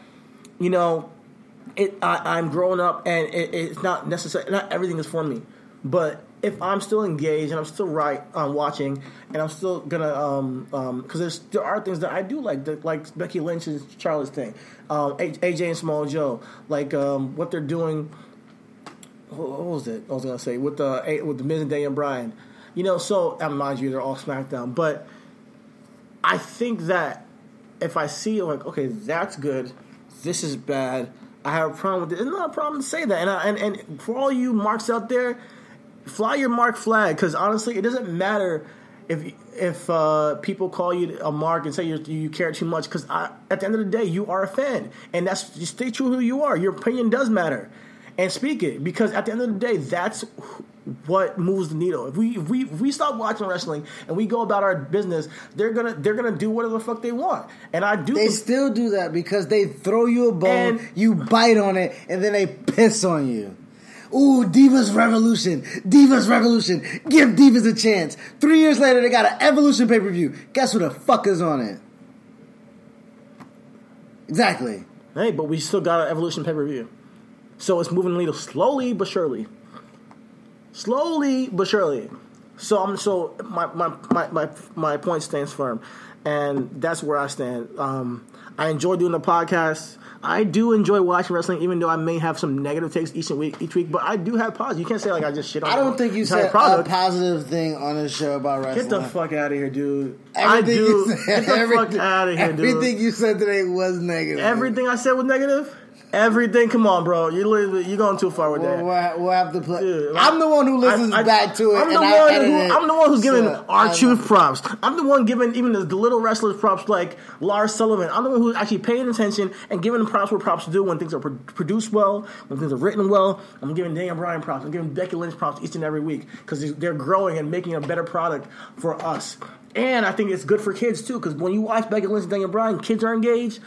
You know, it. I, I'm growing up, and it, it's not necessary. Not everything is for me, but if I'm still engaged and I'm still right on watching, and I'm still gonna um um because there are things that I do like like Becky Lynch's Charlotte's thing, um AJ and Samoa Joe like um what they're doing. What was it? I was gonna say with the A- with the Miz and Daniel Bryan, you know. So and mind you, they're all SmackDown, but I think that if I see like, okay, that's good, this is bad, I have a problem with it. It's not a problem to say that. And I, and and for all you marks out there, fly your mark flag because honestly, it doesn't matter if if uh, people call you a mark and say you you care too much because at the end of the day, you are a fan, and that's just stay true who you are. Your opinion does matter, and speak it because at the end of the day, that's what moves the needle. If we if we if we stop watching wrestling and we go about our business, they're gonna they're gonna do whatever the fuck they want. And I do. They still do that because they throw you a bone, And- you bite on it, and then they piss on you. Ooh, Divas Revolution. Divas Revolution. Give Divas a chance. Three years later, they got an Evolution pay per view. Guess who the fuck is on it? Exactly. Hey, but we still got an Evolution pay per view. So it's moving the needle slowly but surely. Slowly but surely. So I'm so my my, my, my, my point stands firm. And that's where I stand. Um, I enjoy doing the podcast. I do enjoy watching wrestling, even though I may have some negative takes each week. Each week, but I do have positive. You can't say like I just shit on. I don't think you said a positive thing on this show about wrestling. Get the fuck out of here, dude. Everything I do. you said, Get the fuck out of here, dude. Everything you said today was negative. Everything I said was negative. Everything. Come on, bro. You literally you're going too far with that. We'll, we'll, we'll have to play. Dude, I'm the one who listens I- I- back to it. I'm the and one who. I'm the one who's giving So, our truth props. I'm the one giving even the, little wrestlers props like Lars Sullivan. I'm the one who's actually paying attention and giving props where props do when things are pro- produced well, when things are written well. I'm giving Daniel Bryan props. I'm giving Becky Lynch props each and every week because they're growing and making a better product for us. And I think it's good for kids too because when you watch Becky Lynch and Daniel Bryan, kids are engaged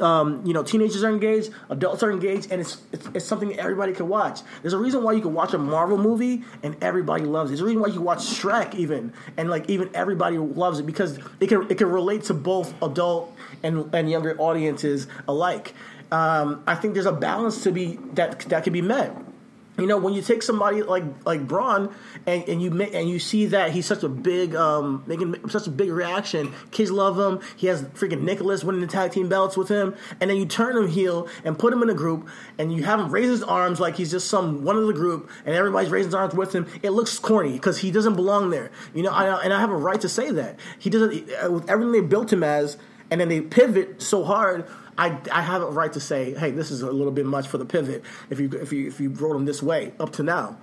um, you know, teenagers are engaged, adults are engaged, and it's, it's it's something everybody can watch. There's a reason why you can watch a Marvel movie and everybody loves it. There's a reason why you can watch Shrek even and like even everybody loves it because it can it can relate to both adult and and younger audiences alike. Um, I think there's a balance to be that that can be met. You know, when you take somebody like like Braun and, and you make and you see that he's such a big um making such a big reaction, kids love him. He has freaking Nicholas winning the tag team belts with him, and then you turn him heel and put him in a group, and you have him raise his arms like he's just some one of the group, and everybody's raising his arms with him. It looks corny because he doesn't belong there. You know, I, and I have a right to say that he doesn't with everything they built him as, and then they pivot so hard. I, I have a right to say, hey, this is a little bit much for the pivot if you if you if you wrote them this way up to now,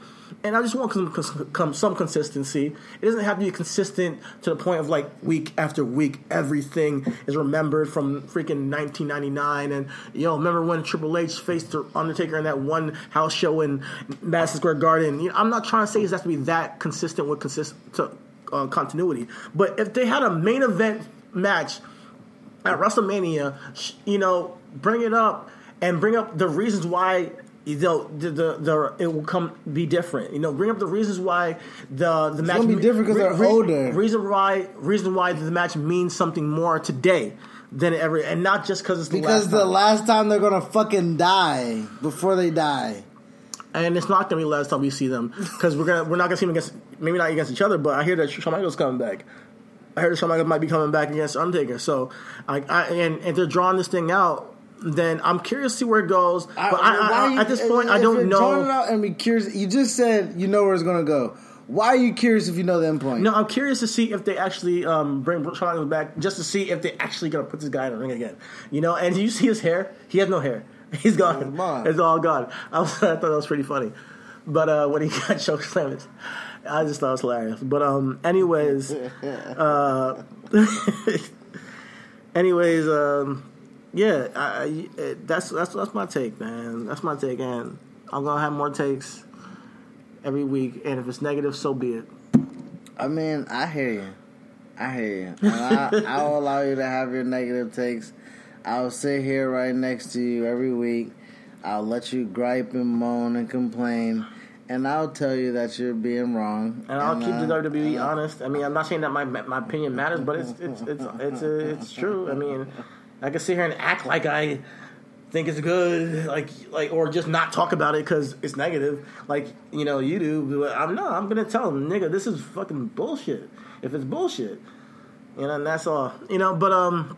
and I just want some, some consistency. It doesn't have to be consistent to the point of like week after week, everything is remembered from freaking 1999. And yo, know, remember when Triple H faced the Undertaker in that one house show in Madison Square Garden? You know, I'm not trying to say it has to be that consistent with consist to, uh, continuity, but if they had a main event match at WrestleMania, you know, bring it up and bring up the reasons why you know the, the, the it will come be different. You know, bring up the reasons why the the match gonna be different 'cause they're older. Reason why reason why the match means something more today than ever, and not just because it's the Because last the time. last time they're gonna fucking die before they die. and it's not gonna be the last time we see them because we're gonna we're not gonna see them against maybe not against each other, but I hear that Shawn Michaels coming back. I heard Shawn Michaels might be coming back against Undertaker. So, I, I and if they're drawing this thing out, then I'm curious to see where it goes. But I, why I, you- at this point, I you're don't drawing it know. out and be curious. You just said you know where it's gonna go. Why are you curious if you know the end point? No, I'm curious to see if they actually um, bring Michaels back, just to see if they actually gonna put this guy in the ring again. You know, and do you see his hair? He has no hair. (laughs) He's gone. It's. It's all gone. I, was, (laughs) I thought that was pretty funny. But uh, when he got (laughs) choke slammed, I just thought it was hilarious. But um, anyways, (laughs) uh, (laughs) anyways, um, yeah, I, it- that's that's that's my take, man. That's my take, and I'm gonna have more takes every week. And if it's negative, so be it. I mean, I hear you. I hear you. I, I will allow you to have your negative takes. I'll sit here right next to you every week. I'll let you gripe and moan and complain, and I'll tell you that you're being wrong. And I'll keep uh, the WWE and honest. I mean, I'm not saying that my my opinion matters, but it's it's it's it's uh, it's true. I mean, I can sit here and act like I think it's good, like like, or just not talk about it because it's negative, like you know you do. But I'm not. I'm gonna tell them, nigga, this is fucking bullshit. If it's bullshit, you know, and that's all. You know, but um,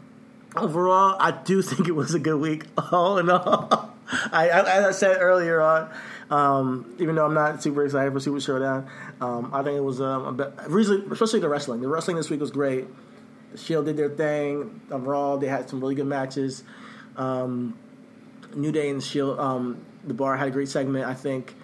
overall, I do (laughs) think it was a good week. All in all, (laughs) I, I as I said earlier on, um, even though I'm not super excited for Super Showdown, um, I think it was um, bit, especially the wrestling. The wrestling this week was great. The Shield did their thing Raw. They had some really good matches. Um, New Day and Shield, um, the bar had a great segment. I think.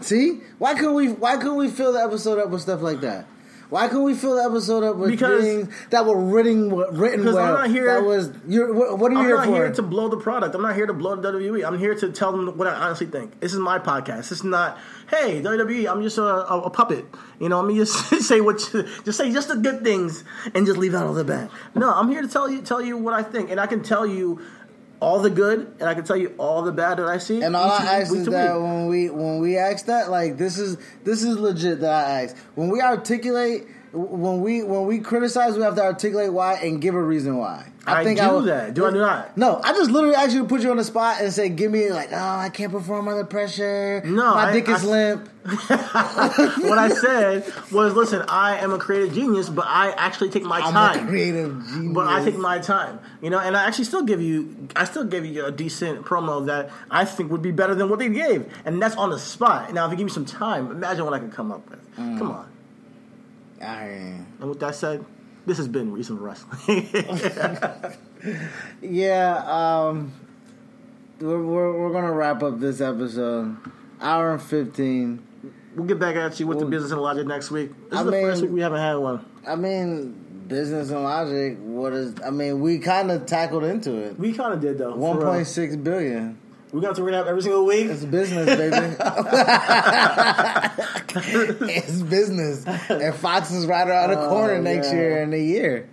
See, why couldn't we? Why couldn't we fill the episode up with stuff like that? Why couldn't we fill the episode up with Because- things that were written written Because I'm well? not here- that was you're. What, are you I'm here not for? here to blow the product. I'm not here to blow the WWE. I'm here to tell them what I honestly think. This is my podcast. This is not, hey WWE. I'm just a, a, a puppet. You know, I mean, just (laughs) say what, you, just say just the good things and just leave out all the bad. No, I'm here to tell you tell you what I think, and I can tell you all the good, and I can tell you all the bad that I see. And all I ask is that week. when we when we ask that, like this is this is legit that I ask. When we articulate, when we when we criticize, we have to articulate why and give a reason why. I think do will- that. Do I do not? No, I just literally to put you on the spot and say, "Give me like, oh, I can't perform under pressure. No, my I- dick is I- limp." (laughs) what I said was, listen, I am a creative genius, but I actually take my I'm time. a creative genius. But I take my time, you know, and I actually still give you, I still give you a decent promo that I think would be better than what they gave, and that's on the spot. Now, if you give me some time, imagine what I could come up with. Mm. Come on. I. And with that said, this has been recent Wrestling. (laughs) Yeah, um, we're, we're we're gonna wrap up this episode. Hour and fifteen. We'll get back at you with the business and logic next week. This I is the first week we haven't had one. I mean, business and logic. What is? I mean, we kind of tackled into it. We kind of did though. One point six billion. real. point six billion. We're gonna have to read out every single week. It's business, baby. (laughs) it's business, and Fox is right around the Oh, corner next yeah. year in a year.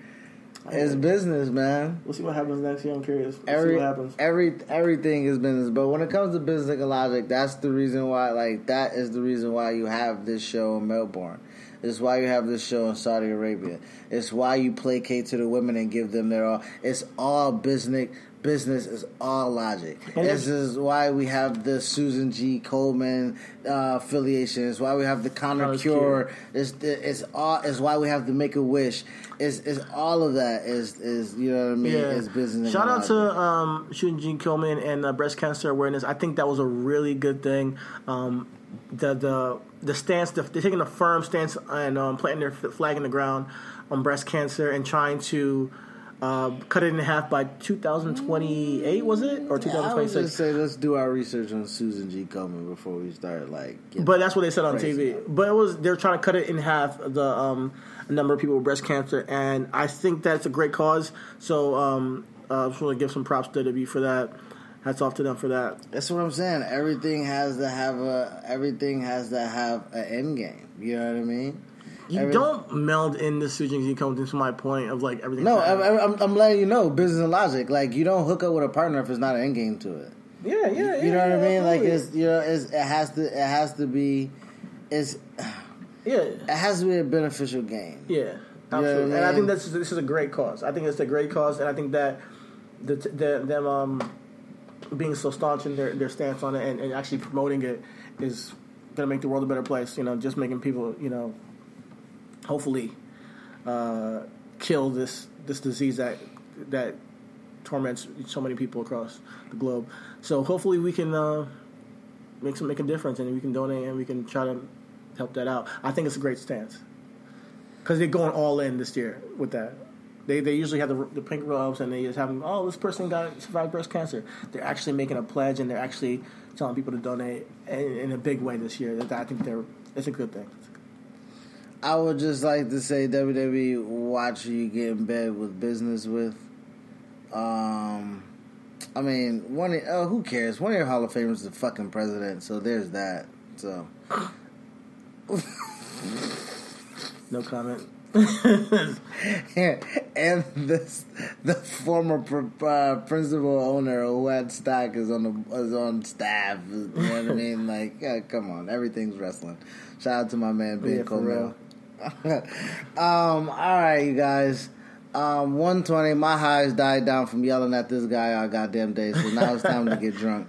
It's business, man. We'll see what happens next year. I'm curious. We'll see Every what happens. every everything is business, but when it comes to business and logic, that's the reason why. Like that is the reason why you have this show in Melbourne. It's why you have this show in Saudi Arabia. It's why you placate to the women and give them their all. It's all business. Business is all logic. And This is why we have the Susan G. Komen uh, affiliation. It's why we have the Counter Counter Cure. Cure. It's it's all. It's why we have the Make a Wish. It's, it's all of that. Is is you know what I mean? Yeah. It's business. Shout out to logic. um, Shooting Gene Kilman and uh, breast cancer awareness. I think that was a really good thing. Um, the the the stance, the, they're taking a firm stance and um, planting their flag in the ground on breast cancer and trying to uh, cut it in half by 2028. Was it or I would 2026? just say let's do our research on Susan G. Komen before we start like. But that's what they said on. TV. But it was they're trying to cut it in half the um, number of people with breast cancer, and I think that's a great cause. So um, uh, I just want to give some props to WWE for that. Hats off to them for that. that's what I'm saying. Everything has to have a. Everything has to have an end game. You know what I mean? You Every- don't meld in the Sujin Z comes into my point of like everything. No, I, I'm, I'm letting you know business and logic. Like you don't hook up with a partner if it's not an end game to it. yeah, yeah, yeah. You know what I mean? Like it's you know it's, it has to it has to be it's yeah, it has to be a beneficial game. yeah, absolutely. what I And I mean? think that's this is a great cause. I think it's a great cause, and I think that the, the them um being so staunch in their, their stance on it and, and actually promoting it is going to make the world a better place. You know, just making people, you know, hopefully uh, kill this this disease that that torments so many people across the globe. So hopefully we can uh, make some make a difference and we can donate and we can try to help that out. I think it's a great stance because they're going all in this year with that. They, they usually have the, the pink robes and they just have them, oh, this person got survived breast cancer. They're actually making a pledge and they're actually telling people to donate in, in a big way this year. That I think they're it's a good thing. I would just like to say WWE watch who you get in bed with business with. Um, I mean, one of, oh, who cares? One of your Hall of Famers is the fucking president, so there's that. So (laughs) No comment. (laughs) and this the former pr- uh, principal owner who had stock is on the is on staff. You know what I (laughs) mean? Like, yeah, come on, everything's wrestling. Shout out to my man Ben Yeah, Coleman. (laughs) um, all right, you guys. Um, 120. My highs died down from yelling at this guy all goddamn day, so now it's time to get (laughs) drunk.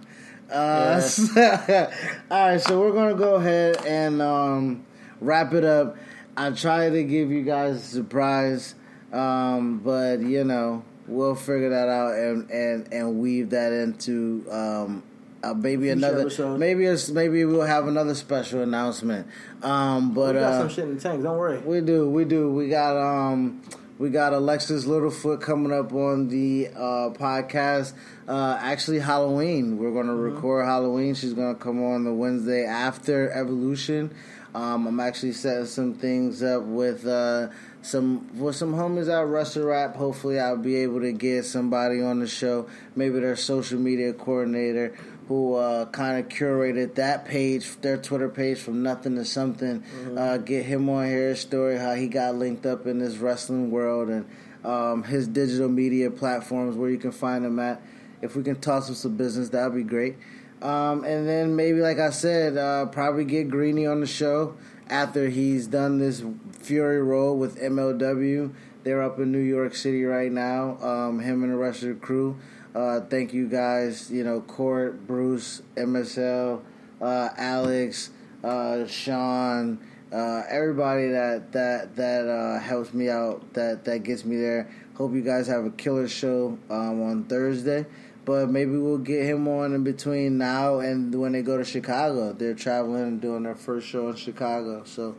Uh, (laughs) all right, so we're gonna go ahead and um, wrap it up. I try to give you guys a surprise, um, but you know we'll figure that out and and and weave that into um, uh, maybe Future another episode. maybe it's, maybe we'll have another special announcement. Um, but we got uh, some shit in the tank. Don't worry. we do, we do. We got um we got Alexis Littlefoot coming up on the uh podcast. Uh actually Halloween. We're gonna record Halloween. She's gonna come on the Wednesday after Evolution. Um I'm actually setting some things up with uh some with some homies at Wrestle Rap. Hopefully I'll be able to get somebody on the show, maybe their social media coordinator who uh, kind of curated that page, their Twitter page, from nothing to something. Uh, get him on here, his story, how he got linked up in this wrestling world, and um, his digital media platforms where you can find him at. If we can toss him some business, that'd be great. Um, and then maybe, like I said, uh, probably get Greeny on the show after he's done this Fury Road with MLW. They're up in New York City right now. Um, him and the rest of the crew. Uh, thank you guys. You know, Court, Bruce, MSL, uh, Alex, uh, Sean, uh, everybody that that that uh, helps me out, that that gets me there. Hope you guys have a killer show um, on Thursday. But maybe we'll get him on in between now and when they go to Chicago. They're traveling and doing their first show in Chicago. So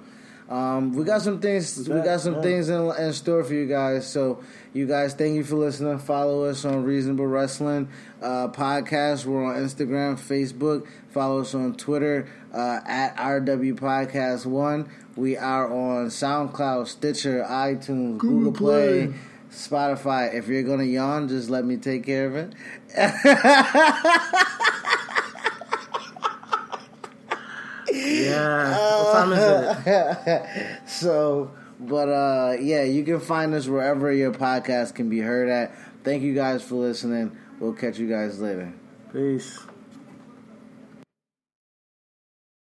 Um, we got some things. We got some things in, in store for you guys. So, you guys, thank you for listening. Follow us on Reasonable Wrestling uh, podcast. We're on Instagram, Facebook. Follow us on Twitter uh, at RW Podcast One. We are on SoundCloud, Stitcher, iTunes, Google, Play. Play. Spotify. If you're gonna yawn, just let me take care of it. Yeah. what time is it? (laughs) So, but uh, yeah, you can find us wherever your podcast can be heard at. Thank you guys for listening. We'll catch you guys later. Peace.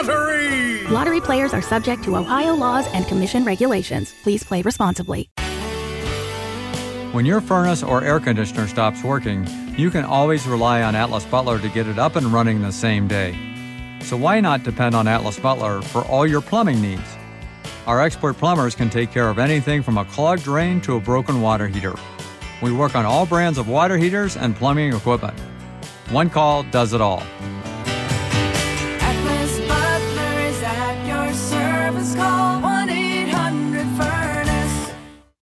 Lottery! Lottery players are subject to Ohio laws and commission regulations. Please play responsibly. When your furnace or air conditioner stops working, you can always rely on Atlas Butler to get it up and running the same day. So why not depend on Atlas Butler for all your plumbing needs? Our expert plumbers can take care of anything from a clogged drain to a broken water heater. We work on all brands of water heaters and plumbing equipment. One call does it all. call.